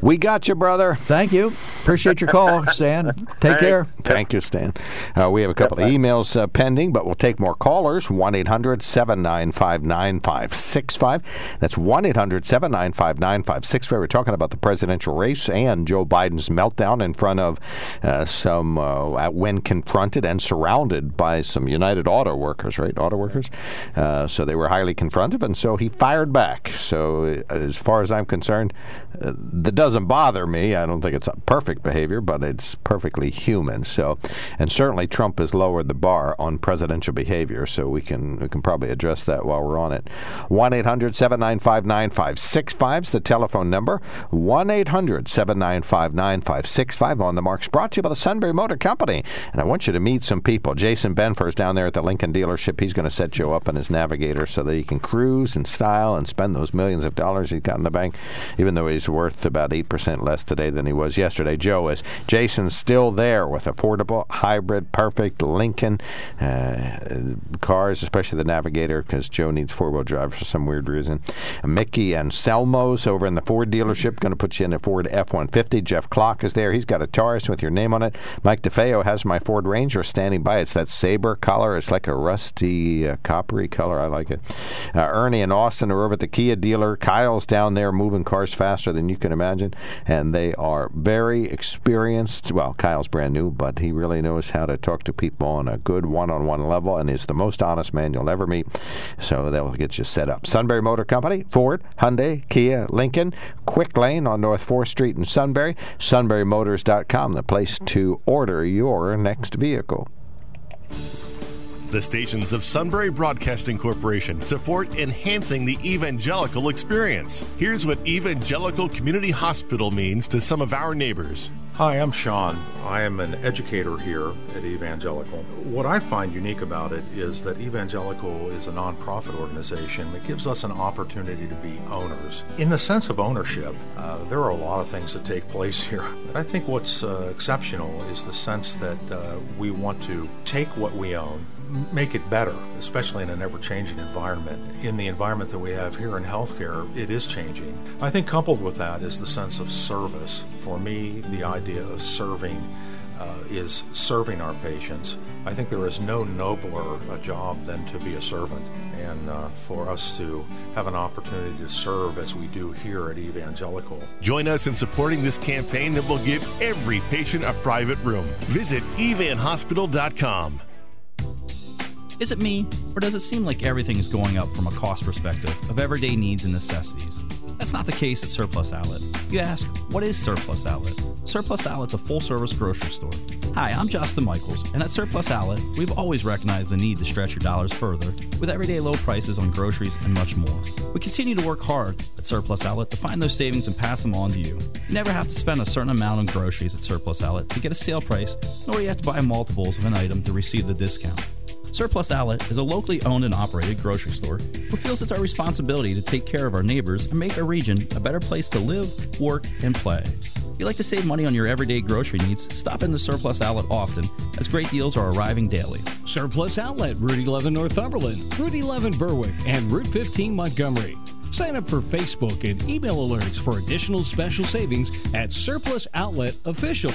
Speaker 3: We got you, brother.
Speaker 2: Thank you. Appreciate your call, Stan. Take care.
Speaker 3: Thank you, Stan. Uh, we have a couple of emails uh, pending, but we'll take more callers. 1 800 795 9565. That's 1 800 795 9565. We're talking about the presidential race and Joe Biden's meltdown in front of uh, some, uh, when confronted and surrounded by some United Auto Workers, right? Auto Workers. Uh, so they were highly confrontive, and so he fired back. So, uh, as far as I'm concerned, uh, that doesn't bother me. I don't think it's perfect behavior, but it's perfectly human. So, and certainly Trump has lowered the bar on presidential behavior. So we can we can probably address that while we're on it. One 9565 is the telephone number. One 9565 on the marks. Brought to you by the Sunbury Motor Company. And I want you to meet some people. Jason Benfer is down there at the Lincoln dealership. He's going to set you up in his Navigator so that he can cruise in style and spend those millions of dollars he's got in the bank, even though he's worth about 8% less today than he was yesterday. Joe is. Jason's still there with affordable, hybrid, perfect Lincoln uh, cars, especially the Navigator, because Joe needs four wheel drive for some weird reason. Mickey and Selmo's over in the Ford dealership, going to put you in a Ford F 150. Jeff Clock is there. He's got a Taurus with your name on it. Mike DeFeo has my Ford Ranger standing by. It's that saber color. It's like a rusty, uh, coppery color. I like it. Uh, Ernie and Austin are over at the Kia dealer. Kyle's down there moving cars faster than you can imagine, and they are very experienced. Well, Kyle's brand new, but he really knows how to talk to people on a good one-on-one level, and is the most honest man you'll ever meet. So they'll get you set up. Sunbury Motor Company, Ford, Hyundai, Kia, Lincoln, Quick Lane on North 4th Street in Sunbury, SunburyMotors.com, the place to order your next vehicle.
Speaker 41: The stations of Sunbury Broadcasting Corporation support enhancing the evangelical experience. Here's what Evangelical Community Hospital means to some of our neighbors.
Speaker 42: Hi, I'm Sean. I am an educator here at Evangelical. What I find unique about it is that Evangelical is a nonprofit organization that gives us an opportunity to be owners. In the sense of ownership, uh, there are a lot of things that take place here. But I think what's uh, exceptional is the sense that uh, we want to take what we own, make it better, especially in an ever changing environment. In the environment that we have here in healthcare, it is changing. I think coupled with that is the sense of service. For me, the idea of serving uh, is serving our patients. I think there is no nobler a job than to be a servant. And uh, for us to have an opportunity to serve as we do here at Evangelical.
Speaker 41: Join us in supporting this campaign that will give every patient a private room. Visit evanhospital.com.
Speaker 43: Is it me, or does it seem like everything is going up from a cost perspective of everyday needs and necessities? That's not the case at Surplus Outlet. You ask, what is Surplus Outlet? Surplus Outlet's a full service grocery store. Hi, I'm Justin Michaels, and at Surplus Outlet, we've always recognized the need to stretch your dollars further with everyday low prices on groceries and much more. We continue to work hard at Surplus Outlet to find those savings and pass them on to you. You never have to spend a certain amount on groceries at Surplus Outlet to get a sale price, nor do you have to buy multiples of an item to receive the discount. Surplus Outlet is a locally owned and operated grocery store who feels it's our responsibility to take care of our neighbors and make our region a better place to live, work, and play. If you like to save money on your everyday grocery needs, stop in the Surplus Outlet often, as great deals are arriving daily.
Speaker 44: Surplus Outlet, Route 11 Northumberland, Route 11 Berwick, and Route 15 Montgomery. Sign up for Facebook and email alerts for additional special savings at Surplus Outlet Official.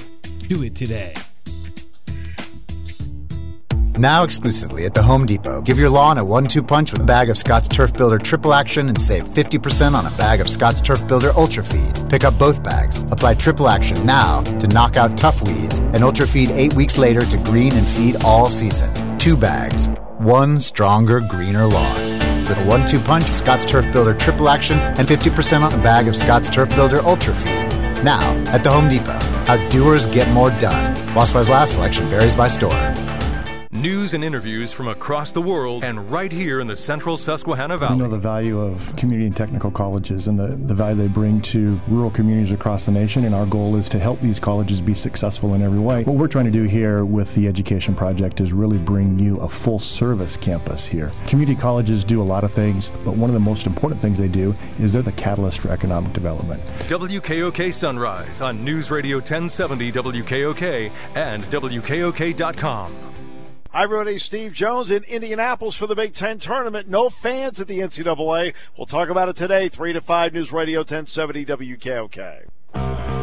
Speaker 44: Do it today.
Speaker 45: Now exclusively at the Home Depot. Give your lawn a one two punch with a bag of Scott's Turf Builder Triple Action and save 50% on a bag of Scott's Turf Builder Ultra Feed. Pick up both bags. Apply Triple Action now to knock out tough weeds and Ultra Feed eight weeks later to green and feed all season. Two bags. One stronger, greener lawn. With a one two punch of Scott's Turf Builder Triple Action and 50% on a bag of Scott's Turf Builder Ultra Feed. Now at the Home Depot. How doers get more done. Supplies last, selection varies by store.
Speaker 29: News and interviews from across the world and right here in the central Susquehanna
Speaker 46: We
Speaker 29: Valley.
Speaker 46: know the value of community and technical colleges and the, the value they bring to rural communities across the nation, and our goal is to help these colleges be successful in every way. What we're trying to do here with the Education Project is really bring you a full service campus here. Community colleges do a lot of things, but one of the most important things they do is they're the catalyst for economic development.
Speaker 29: WKOK Sunrise on News Radio 1070 WKOK and WKOK.com.
Speaker 47: Hi, everybody. Steve Jones in Indianapolis for the Big Ten tournament. No fans at the NCAA. We'll talk about it today. 3 to 5 News Radio 1070 WKOK.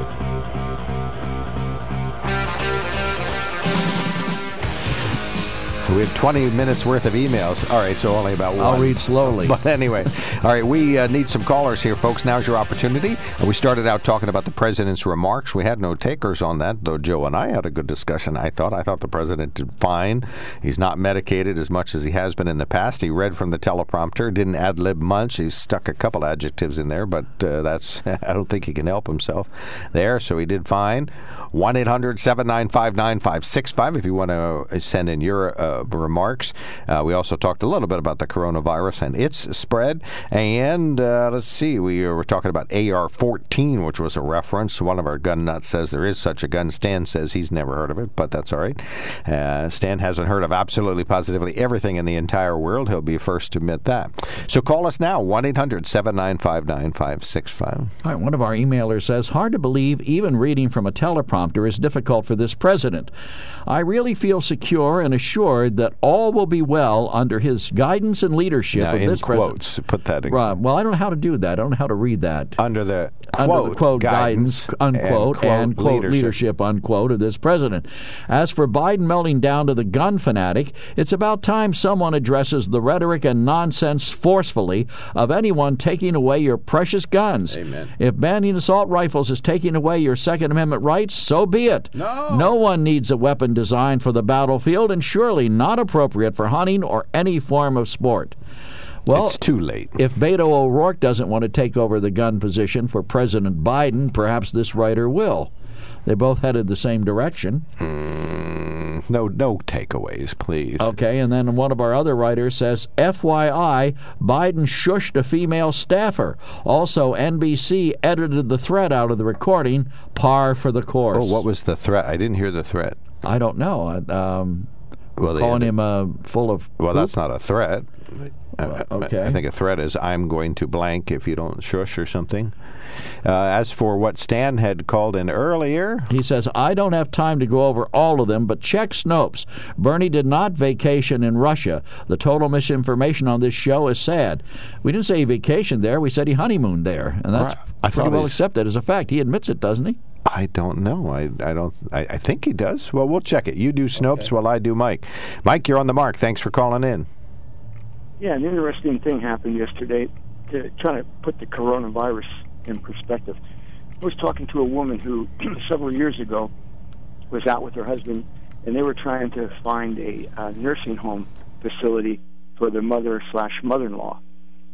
Speaker 3: We have 20 minutes worth of emails. All right, so only about one.
Speaker 2: I'll read slowly.
Speaker 3: But anyway, all right, we uh, need some callers here, folks. Now's your opportunity. Uh, we started out talking about the president's remarks. We had no takers on that, though Joe and I had a good discussion, I thought. I thought the president did fine. He's not medicated as much as he has been in the past. He read from the teleprompter, didn't ad lib much. He stuck a couple adjectives in there, but uh, that's, I don't think he can help himself there, so he did fine. 1 800 795 9565 if you want to send in your uh, remarks. Uh, we also talked a little bit about the coronavirus and its spread. And uh, let's see, we were talking about AR 14, which was a reference. One of our gun nuts says there is such a gun. Stan says he's never heard of it, but that's all right. Uh, Stan hasn't heard of absolutely positively everything in the entire world. He'll be first to admit that. So call us now 1 800 795 9565.
Speaker 2: All right, one of our emailers says, Hard to believe even reading from a teleprompter is difficult for this president. I really feel secure and assured that all will be well under his guidance and leadership
Speaker 3: Now,
Speaker 2: of
Speaker 3: in
Speaker 2: this
Speaker 3: quotes, put that in.
Speaker 2: Right. Well, I don't know how to do that. I don't know how to read that.
Speaker 3: Under the
Speaker 2: Under the quote
Speaker 3: guidance,
Speaker 2: guidance, unquote, and, quote,
Speaker 3: leadership.
Speaker 2: leadership. unquote, of this president. As for Biden melting down to the gun fanatic, it's about time someone addresses the rhetoric and nonsense forcefully of anyone taking away your precious guns.
Speaker 3: Amen.
Speaker 2: If banning assault rifles is taking away your Second Amendment rights, so be it.
Speaker 3: No.
Speaker 2: No one needs a weapon designed for the battlefield and surely not appropriate for hunting or any form of sport. Well,
Speaker 3: it's too late.
Speaker 2: If Beto O'Rourke doesn't want to take over the gun position for President Biden, perhaps this writer will. They both headed the same direction.
Speaker 3: Mm, no, no takeaways, please.
Speaker 2: Okay, and then one of our other writers says, FYI, Biden shushed a female staffer. Also, NBC edited the threat out of the recording, par for the course.
Speaker 3: Oh, what was the threat? I didn't hear the threat.
Speaker 2: I don't know. Um,
Speaker 3: Well,
Speaker 2: calling
Speaker 3: ended-
Speaker 2: him uh, full of.
Speaker 3: Well,
Speaker 2: poop?
Speaker 3: that's not a threat. I- I-
Speaker 2: okay.
Speaker 3: I think a threat is I'm going to blank if you don't shush or something. Uh, as for what Stan had called in earlier,
Speaker 2: He says, I don't have time to go over all of them, but check Snopes. Bernie did not vacation in Russia. The total misinformation on this show is sad. We didn't say he vacationed there, we said he honeymooned there. And that's
Speaker 3: Right. I
Speaker 2: pretty
Speaker 3: thought
Speaker 2: well accepted as a fact. He admits it, doesn't he?
Speaker 3: I don't know. I, I don't. I, I think he does. Well, we'll check it. You do Snopes while I do Mike. Mike, you're on the mark. Thanks for calling in.
Speaker 48: Yeah, an interesting thing happened yesterday to try to put the coronavirus in perspective. I was talking to a woman who several years ago was out with her husband, and they were trying to find a uh, nursing home facility for their mother slash mother-in-law.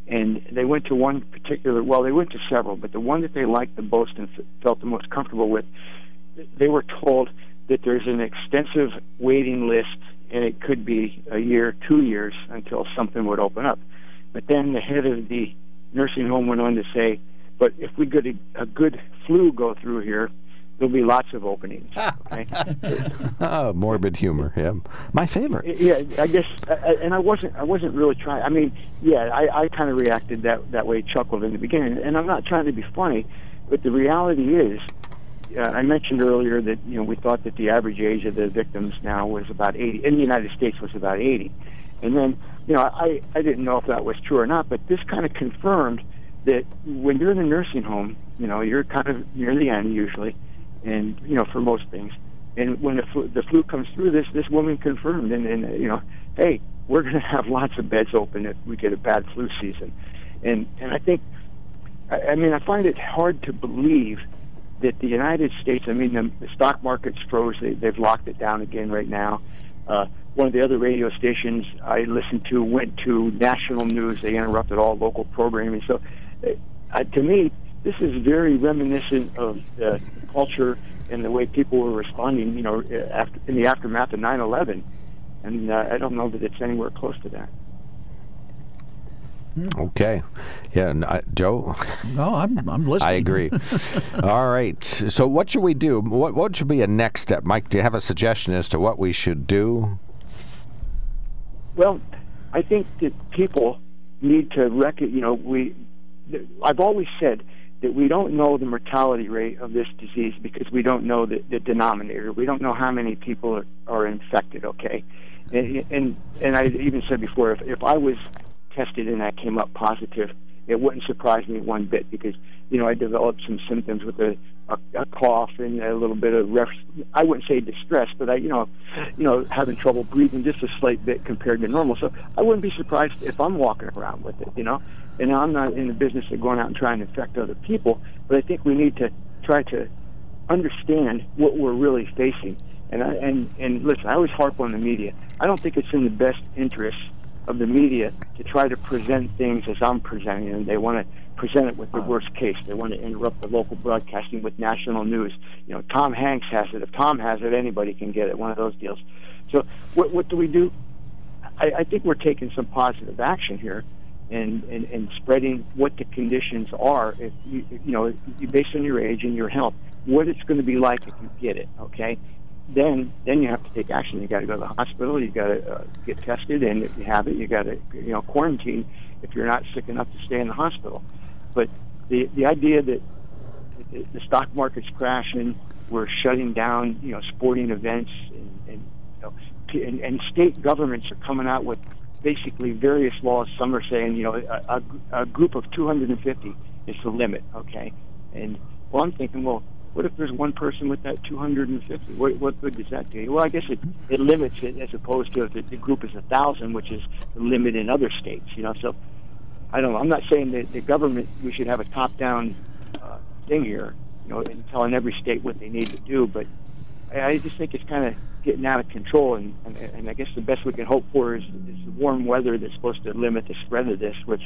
Speaker 48: And they went to one particular, well, they went to several, but the one that they liked the most and f- felt the most comfortable with, they were told that there's an extensive waiting list and it could be a year, two years until something would open up. But then the head of the nursing home went on to say, but if we get a, a good flu go through here, there'll be lots of openings. Okay?
Speaker 3: oh, morbid humor. Yeah, my favorite.
Speaker 48: yeah, I guess, and I wasn't, I wasn't really trying. I mean, yeah, I, I kind of reacted that that way, chuckled in the beginning, and I'm not trying to be funny, but the reality is, uh, I mentioned earlier that you know we thought that the average age of the victims now was about 80 in the United States was about 80, and then you know I I didn't know if that was true or not, but this kind of confirmed that when you're in a nursing home, you know you're kind of near the end usually, and you know for most things, and when the flu, the flu comes through, this this woman confirmed, and, and you know, hey, we're going to have lots of beds open if we get a bad flu season, and and I think, I, I mean, I find it hard to believe that the United States, I mean, the, the stock market's froze. They, they've locked it down again right now. Uh, one of the other radio stations I listened to went to national news. They interrupted all local programming. So, uh, to me, this is very reminiscent of the culture and the way people were responding. You know, uh, after in the aftermath of 9/11. and uh, I don't know that it's anywhere close to that.
Speaker 3: Hmm, okay. Yeah, and I, Joe.
Speaker 2: No, I'm I'm listening.
Speaker 3: I agree. All right. So, what should we do? What what should be a next step, Mike? Do you have a suggestion as to what we should do?
Speaker 48: Well, I think that people need to reckon. You know, we. I've always said that we don't know the mortality rate of this disease because we don't know the, the denominator. We don't know how many people are, are infected. Okay, and, and and I even said before, if if I was tested and I came up positive, it wouldn't surprise me one bit because you know I developed some symptoms with a, a, a cough and a little bit of ref- I wouldn't say distress, but I you know you know having trouble breathing just a slight bit compared to normal. So I wouldn't be surprised if I'm walking around with it, you know. And I'm not in the business of going out and trying to infect other people, but I think we need to try to understand what we're really facing. And I, and and listen, I always harp on the media. I don't think it's in the best interest of the media to try to present things as I'm presenting them. They want to present it with the worst case. They want to interrupt the local broadcasting with national news. You know, Tom Hanks has it. If Tom has it, anybody can get it. One of those deals. So, what what do we do? I, I think we're taking some positive action here, and, and and spreading what the conditions are. If you you know, based on your age and your health, what it's going to be like if you get it. Okay, then then you have to take action. You got to go to the hospital. You got to uh, get tested, and if you have it, you got to you know quarantine if you're not sick enough to stay in the hospital. But the the idea that the, the stock market's crashing, we're shutting down you know sporting events, and, and, you know, and, and state governments are coming out with basically various laws. Some are saying you know a, a, a group of 250 is the limit. Okay, and well, I'm thinking well what if there's one person with that 250? What, what good does that do? Well, I guess it, it limits it as opposed to if the, the group is a thousand, which is the limit in other states. You know, so I don't know. I'm not saying that the government we should have a top-down uh, thing here, you know, and telling every state what they need to do, but I, I just think it's kind of getting out of control, and, and, and I guess the best we can hope for is, is the warm weather that's supposed to limit the spread of this, which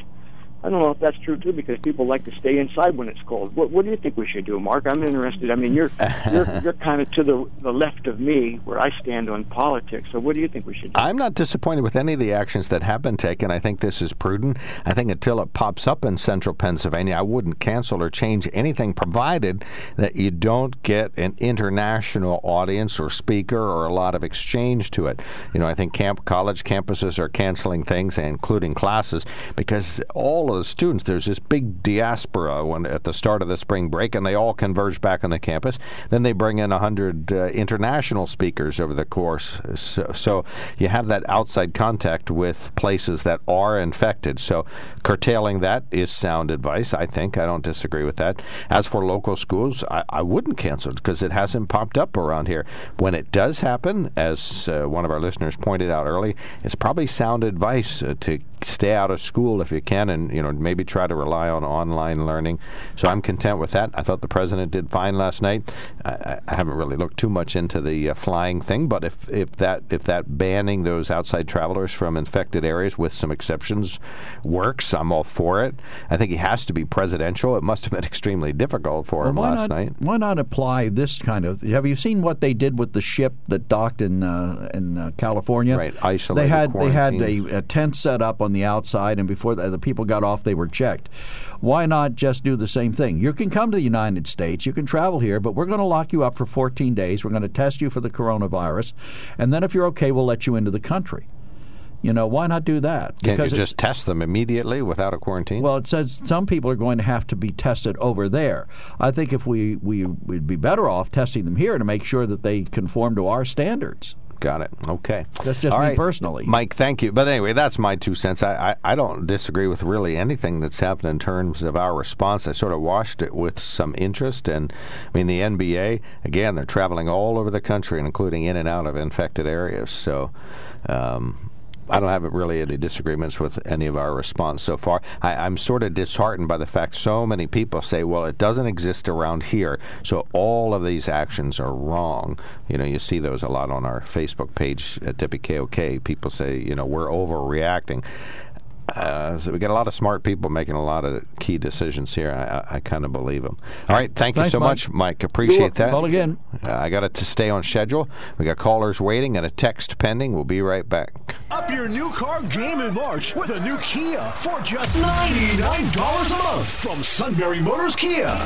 Speaker 48: I don't know if that's true too, because people like to stay inside when it's cold. What, what do you think we should do, Mark? I'm interested. I mean, you're you're, you're kind of to the the left of me where I stand on politics. So, what do you think we should do?
Speaker 3: I'm not disappointed with any of the actions that have been taken. I think this is prudent. I think until it pops up in central Pennsylvania, I wouldn't cancel or change anything, provided that you don't get an international audience or speaker or a lot of exchange to it. You know, I think camp college campuses are canceling things, including classes, because all of the students, there's this big diaspora when at the start of the spring break, and they all converge back on the campus. Then they bring in 100 uh, international speakers over the course. So, so you have that outside contact with places that are infected. So curtailing that is sound advice, I think. I don't disagree with that. As for local schools, I, I wouldn't cancel it because it hasn't popped up around here. When it does happen, as uh, one of our listeners pointed out early, it's probably sound advice uh, to stay out of school if you can and you know maybe try to rely on online learning. So i'm content with that. I thought the president did fine last night. I, I haven't really looked too much into the uh, flying thing but if, if that if that banning those outside travelers from infected areas with some exceptions works i'm all for it. I think he has to be presidential. It must have been extremely difficult for
Speaker 2: well,
Speaker 3: him last
Speaker 2: not,
Speaker 3: night.
Speaker 2: Why not apply this kind of? Have you seen what they did with the ship that docked in uh, in uh, California?
Speaker 3: Right, isolated,
Speaker 2: They had they had a, a tent set up on the outside, and before the, the people got off, they were checked. Why not just do the same thing? You can come to the United States, you can travel here, but we're going to lock you up for 14 days. We're going to test you for the coronavirus, and then if you're okay, we'll let you into the country. You know, why not do that?
Speaker 3: can't you just test them immediately without a quarantine
Speaker 2: well, it says some people are going to have to be tested over there. I think if we, we would be better off testing them here to make sure that they conform to our standards.
Speaker 3: Got it. Okay.
Speaker 2: That's just
Speaker 3: All
Speaker 2: me
Speaker 3: right.
Speaker 2: personally.
Speaker 3: Mike, thank you. But anyway, that's my two cents. I, I, I don't disagree with really anything that's happened in terms of our response. I sort of watched it with some interest. And I mean, the NBA, again, they're traveling all over the country, including in and out of infected areas. So, um, I don't have really any disagreements with any of our response so far. I, I'm sort of disheartened by the fact so many people say, well, it doesn't exist around here, so all of these actions are wrong. You know, you see those a lot on our Facebook page at WKOK. People say, you know, we're overreacting. Uh, so we got a lot of smart people making a lot of key decisions here. I, I, I kind of believe them. All right, thank you so
Speaker 2: Mike.
Speaker 3: much, Mike. Appreciate that.
Speaker 2: Call again.
Speaker 3: Uh, I got it to stay on schedule. We got callers waiting and a text pending. We'll be right back.
Speaker 4: Up your new car game in March with a new Kia for just $99 a month from Sunbury Motors Kia.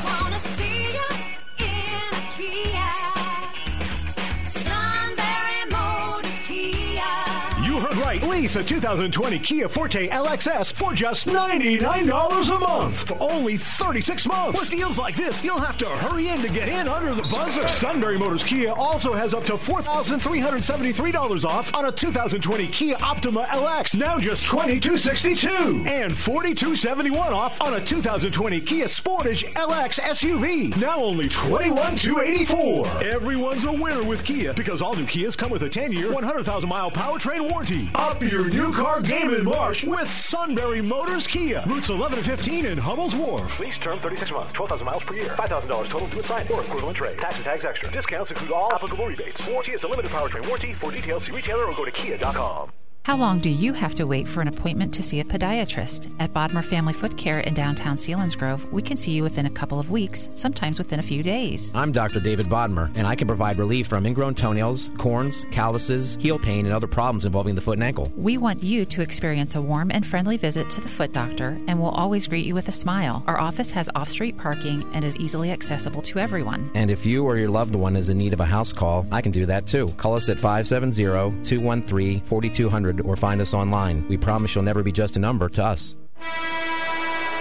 Speaker 4: Lease a 2020 Kia Forte LXS for just $99 a month for only 36 months. With deals like this, you'll have to hurry in to get in under the buzzer. Sunbury Motors Kia also has up to $4,373 off on a 2020 Kia Optima LX, now just 2,262. And 4,271 off on a 2020 Kia Sportage LX SUV, now only $21,284. Everyone's a winner with Kia because all new Kias come with a 10-year, 100,000 mile powertrain warranty. Up your new car game in March with Sunbury Motors Kia. Routes 11 and 15 in Hummel's Wharf.
Speaker 36: Lease term 36 months, 12,000 miles per year. $5,000 total to assign or equivalent trade. Tax and tags extra. Discounts include all applicable rebates. Warranty is a limited powertrain warranty. For details, see retailer or go to kia.com.
Speaker 49: How long do you have to wait for an appointment to see a podiatrist? At Bodmer Family Foot Care in downtown Selinsgrove, we can see you within a couple of weeks, sometimes within a few days.
Speaker 50: I'm Dr. David Bodmer, and I can provide relief from ingrown toenails, corns, calluses, heel pain, and other problems involving the foot and ankle.
Speaker 49: We want you to experience a warm and friendly visit to the foot doctor, and we'll always greet you with a smile. Our office has off street parking and is easily accessible to everyone.
Speaker 50: And if you or your loved one is in need of a house call, I can do that too. Call us at 570 213 4200 or find us online. We promise you'll never be just a number to us.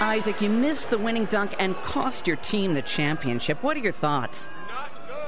Speaker 51: Isaac, you missed the winning dunk and cost your team the championship. What are your thoughts?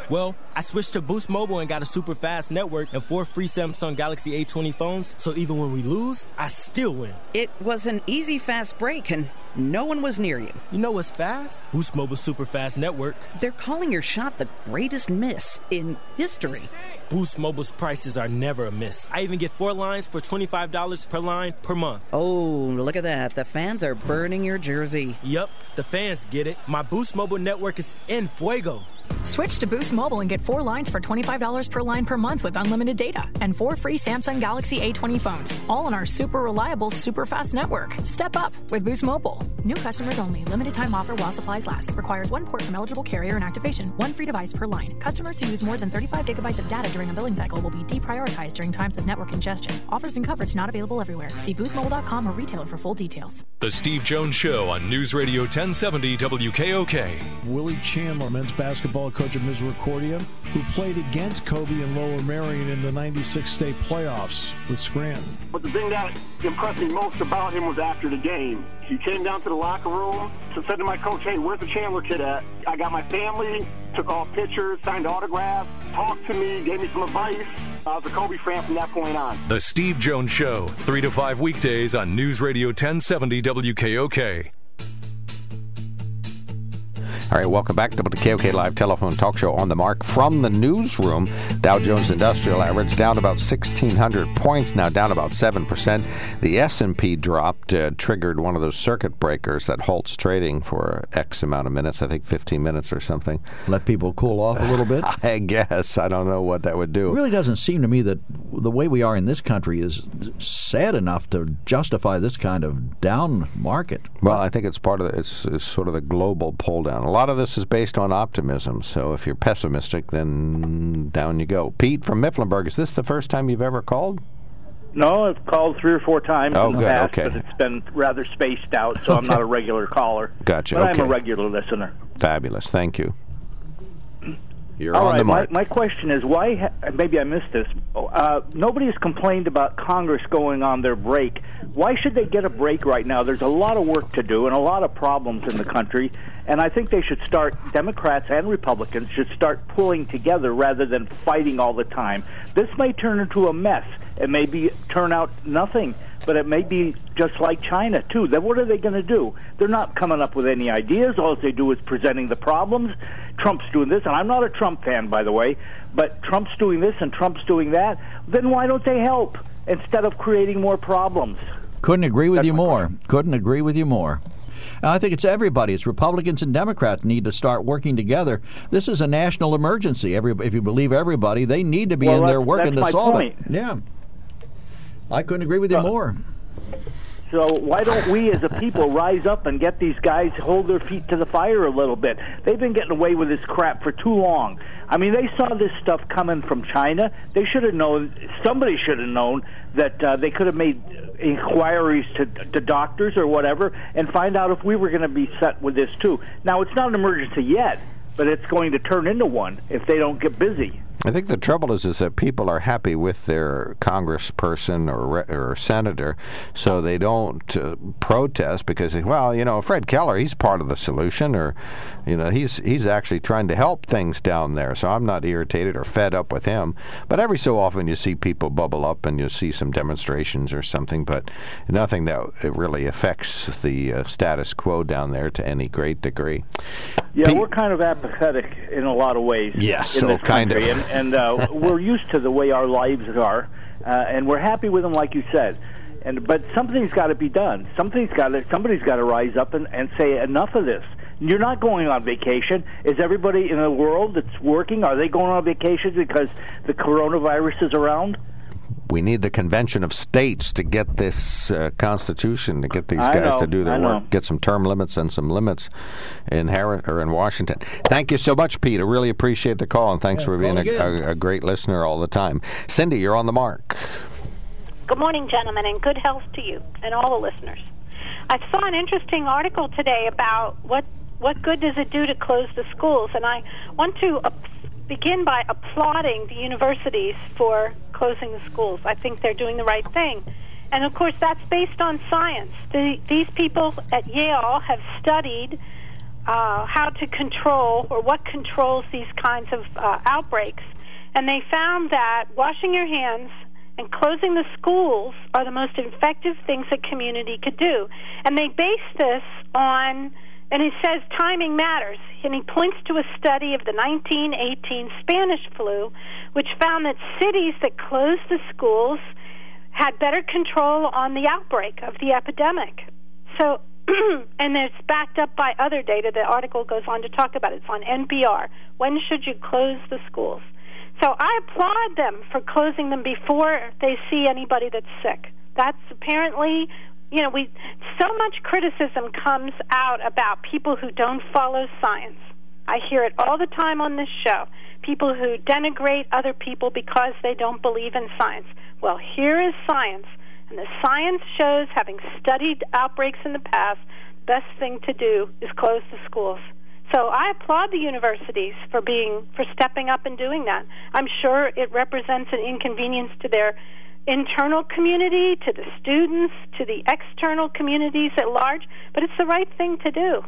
Speaker 52: Well, I switched to Boost Mobile and got a super fast network and four free Samsung Galaxy A20 phones, so even when we lose, I still win.
Speaker 51: It was an easy, fast break, and no one was near you.
Speaker 52: You know what's fast? Boost Mobile's super fast network.
Speaker 51: They're calling your shot the greatest miss in history.
Speaker 52: Boost Mobile's prices are never a miss. I even get four lines for $25 per line per month.
Speaker 51: Oh, look at that. The fans are burning your jersey.
Speaker 52: Yep, the fans get it. My Boost Mobile network is in fuego.
Speaker 53: Switch to Boost Mobile and get four lines for $25 per line per month with unlimited data and four free Samsung Galaxy A20 phones, all on our super reliable, super fast network. Step up with Boost Mobile. New customers only. Limited time offer while supplies last. Requires one port from eligible carrier and activation. One free device per line. Customers who use more than 35 gigabytes of data during a billing cycle will be deprioritized during times of network congestion. Offers and coverage not available everywhere. See boostmobile.com or retailer for full details.
Speaker 29: The Steve Jones Show on News Radio 1070 WKOK.
Speaker 54: Willie Chandler, men's basketball coach of Misericordia, who played against Kobe and Lower Merion in the 96 state playoffs with Scranton.
Speaker 55: But the thing that impressed me most about him was after the game. He came down to the locker room, and said to my coach, hey, where's the Chandler kid at? I got my family, took all pictures, signed autographs, talked to me, gave me some advice. I was a Kobe fan from that point on.
Speaker 29: The Steve Jones Show, 3 to 5 weekdays on News Radio 1070 WKOK.
Speaker 3: All right, welcome back to the KOK Live Telephone Talk Show on the mark from the newsroom. Dow Jones Industrial Average down about 1,600 points, now down about 7%. The S&P dropped, uh, triggered one of those circuit breakers that halts trading for X amount of minutes, I think 15 minutes or something.
Speaker 2: Let people cool off a little bit?
Speaker 3: I guess. I don't know what that would do.
Speaker 2: It really doesn't seem to me that the way we are in this country is sad enough to justify this kind of down market.
Speaker 3: Well, I think it's part of the, it's, it's sort of the global pull down. A lot of this is based on optimism. So if you're pessimistic, then down you go. Pete from Mifflinburg, is this the first time you've ever called?
Speaker 56: No, I've called three or four times
Speaker 3: Oh,
Speaker 56: in the
Speaker 3: good,
Speaker 56: past,
Speaker 3: okay.
Speaker 56: but it's been rather spaced out, so I'm not a regular caller.
Speaker 3: Gotcha,
Speaker 56: But I'm a regular listener.
Speaker 3: Fabulous. Thank you. You're
Speaker 56: All
Speaker 3: on
Speaker 56: right,
Speaker 3: the
Speaker 56: my, my question is why? Ha- maybe I missed this. Uh, nobody's complained about Congress going on their break. Why should they get a break right now? There's a lot of work to do and a lot of problems in the country, and I think they should start. Democrats and Republicans should start pulling together rather than fighting all the time. This may turn into a mess. It may be turn out nothing, but it may be just like China too. Then what are they going to do? They're not coming up with any ideas. All they do is presenting the problems. Trump's doing this, and I'm not a Trump fan, by the way, but Trump's doing this and Trump's doing that. Then why don't they help instead of creating more problems?
Speaker 2: Couldn't agree with you more. Couldn't agree with you more. And I think it's everybody. It's Republicans and Democrats need to start working together. This is a national emergency. Every, if you believe everybody, they need to be
Speaker 56: Well,
Speaker 2: in there working to solve
Speaker 56: point.
Speaker 2: it. Yeah. I couldn't agree with you more.
Speaker 56: So why don't we as a people rise up and get these guys hold their feet to the fire a little bit? They've been getting away with this crap for too long. I mean, they saw this stuff coming from China. They should have known. Somebody should have known that uh, they could have made inquiries to, to doctors or whatever and find out if we were going to be set with this too. Now, it's not an emergency yet, but it's going to turn into one if they don't get busy.
Speaker 3: I think the trouble is is that people are happy with their congressperson or re- or senator, so they don't uh, protest because well, you know, Fred Keller, he's part of the solution, or you know, he's he's actually trying to help things down there. So I'm not irritated or fed up with him. But every so often you see people bubble up and you see some demonstrations or something, but nothing that really affects the uh, status quo down there to any great degree.
Speaker 56: Yeah, we're kind of apathetic in a lot of ways.
Speaker 3: Yes,
Speaker 56: in
Speaker 3: so
Speaker 56: this
Speaker 3: kind
Speaker 56: country,
Speaker 3: of.
Speaker 56: and, and uh, we're used to the way our lives are, uh, and we're happy with them, like you said. And but something's got to be done. Something's got to somebody's got to rise up and, and say enough of this. You're not going on vacation. Is everybody in the world that's working? Are they going on vacation because the coronavirus is around?
Speaker 3: We need the convention of states to get this uh, constitution to get these
Speaker 56: I
Speaker 3: guys
Speaker 56: know,
Speaker 3: to do their
Speaker 56: I
Speaker 3: work,
Speaker 56: know.
Speaker 3: get some term limits and some limits in Har- or in Washington. Thank you so much, Pete. I really appreciate the call and thanks for being a, a, a great listener all the time. Cindy, you're on the mark.
Speaker 57: Good morning, gentlemen, and good health to you and all the listeners. I saw an interesting article today about what what good does it do to close the schools, and I want to uh, begin by applauding the universities for closing the schools. I think they're doing the right thing, and of course that's based on science. The, these people at Yale have studied uh, how to control or what controls these kinds of uh, outbreaks, and they found that washing your hands and closing the schools are the most effective things a community could do. And they base this on, and he says timing matters. And he points to a study of the 1918 Spanish flu, which found that cities that closed the schools had better control on the outbreak of the epidemic. So, and it's backed up by other data. The article goes on to talk about it. It's on NPR. When should you close the schools? So I applaud them for closing them before they see anybody that's sick. That's apparently, you know, we so much criticism comes out about people who don't follow science. I hear it all the time on this show. People who denigrate other people because they don't believe in science. Well, here is science, and the science shows, having studied outbreaks in the past, best thing to do is close the schools. So I applaud the universities for being for stepping up and doing that. I'm sure it represents an inconvenience to their internal community, to the students, to the external communities at large, but it's the right thing to do.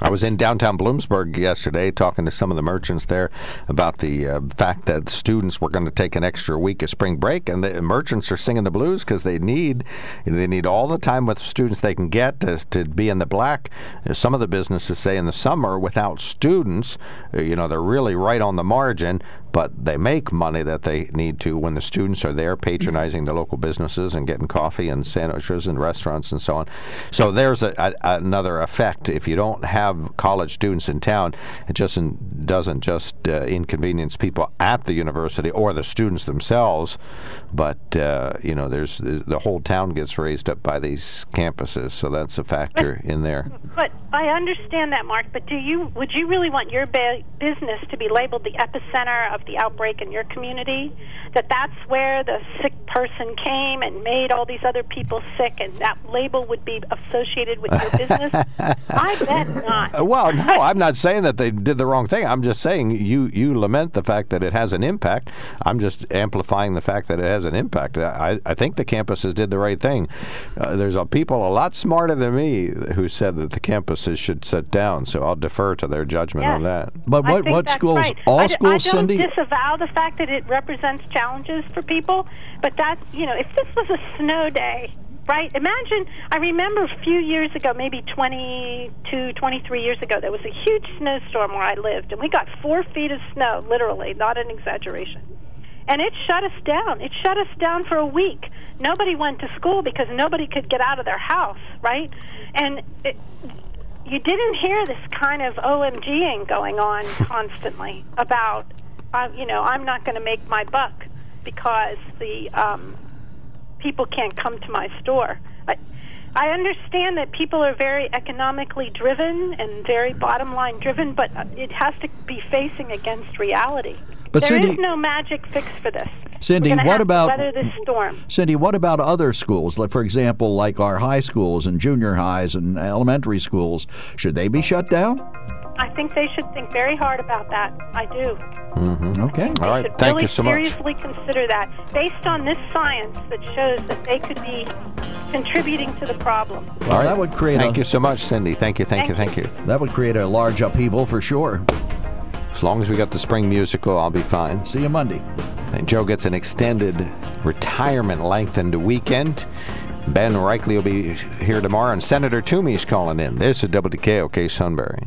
Speaker 3: I was in downtown Bloomsburg yesterday talking to some of the merchants there about the uh, fact that students were going to take an extra week of spring break, and the merchants are singing the blues because they need they need all the time with students they can get to, to be in the black. Some of the businesses say in the summer without students, uh, you know, they're really right on the margin, but they make money that they need to when the students are there patronizing the local businesses and getting coffee and sandwiches and restaurants and so on. So there's a, a, another effect if you don't have college students in town, it just doesn't just uh, inconvenience people at the university or the students themselves, but uh, you know, there's the whole town gets raised up by these campuses, so that's a factor in there.
Speaker 57: But I understand that, Mark. But do you would you really want your ba- business to be labeled the epicenter of the outbreak in your community? That that's where the sick person came and made all these other people sick, and that label would be associated with your business? I bet not.
Speaker 3: Well, no, I'm not saying that they did the wrong thing. I'm just saying you you lament the fact that it has an impact. I'm just amplifying the fact that it has an impact. I, I think the campuses did the right thing. Uh, there's a people a lot smarter than me who said that the campuses should sit down, so I'll defer to their judgment
Speaker 57: Yes.
Speaker 3: on that.
Speaker 2: But what what schools?
Speaker 57: right.
Speaker 2: All
Speaker 57: I, d-
Speaker 2: schools,
Speaker 57: I don't
Speaker 2: Cindy.
Speaker 57: disavow the fact that it represents challenges for people, but that you know, if this was a snow day, right? Imagine. I remember a few years ago, maybe 22, 23 years ago, there was a huge snowstorm where I lived, and we got four feet of snow, literally, not an exaggeration. And it shut us down. It shut us down for a week. Nobody went to school because nobody could get out of their house, right? And it, you didn't hear this kind of OMGing going on constantly about, uh, you know, I'm not going to make my buck because the um, people can't come to my store. I, I understand that people are very economically driven and very bottom line driven, but uh, it has to be facing against reality.
Speaker 2: But
Speaker 57: There is
Speaker 2: Cindy-
Speaker 57: no magic fix for this.
Speaker 2: Cindy, what about-
Speaker 57: weather this storm?
Speaker 2: Cindy, what about other schools? Like, for example, like our high schools and junior highs and elementary schools. Should they be shut down?
Speaker 57: I think they should think very hard about that. I do.
Speaker 3: Mm-hmm.
Speaker 2: Okay.
Speaker 3: All right. Thank
Speaker 57: really
Speaker 3: you so much.
Speaker 57: seriously consider that based on this science that shows that they could be contributing to the problem.
Speaker 2: Well, that would create
Speaker 3: Thank
Speaker 2: a,
Speaker 3: you so much, Cindy. Thank you, thank, you, thank you.
Speaker 2: That would create a large upheaval for sure.
Speaker 3: As long as we got the spring musical, I'll be fine.
Speaker 2: See you Monday.
Speaker 3: And Joe gets an extended retirement lengthened weekend. Ben Reichley will be here tomorrow, and Senator Toomey's calling in. This is WKOK Sunbury.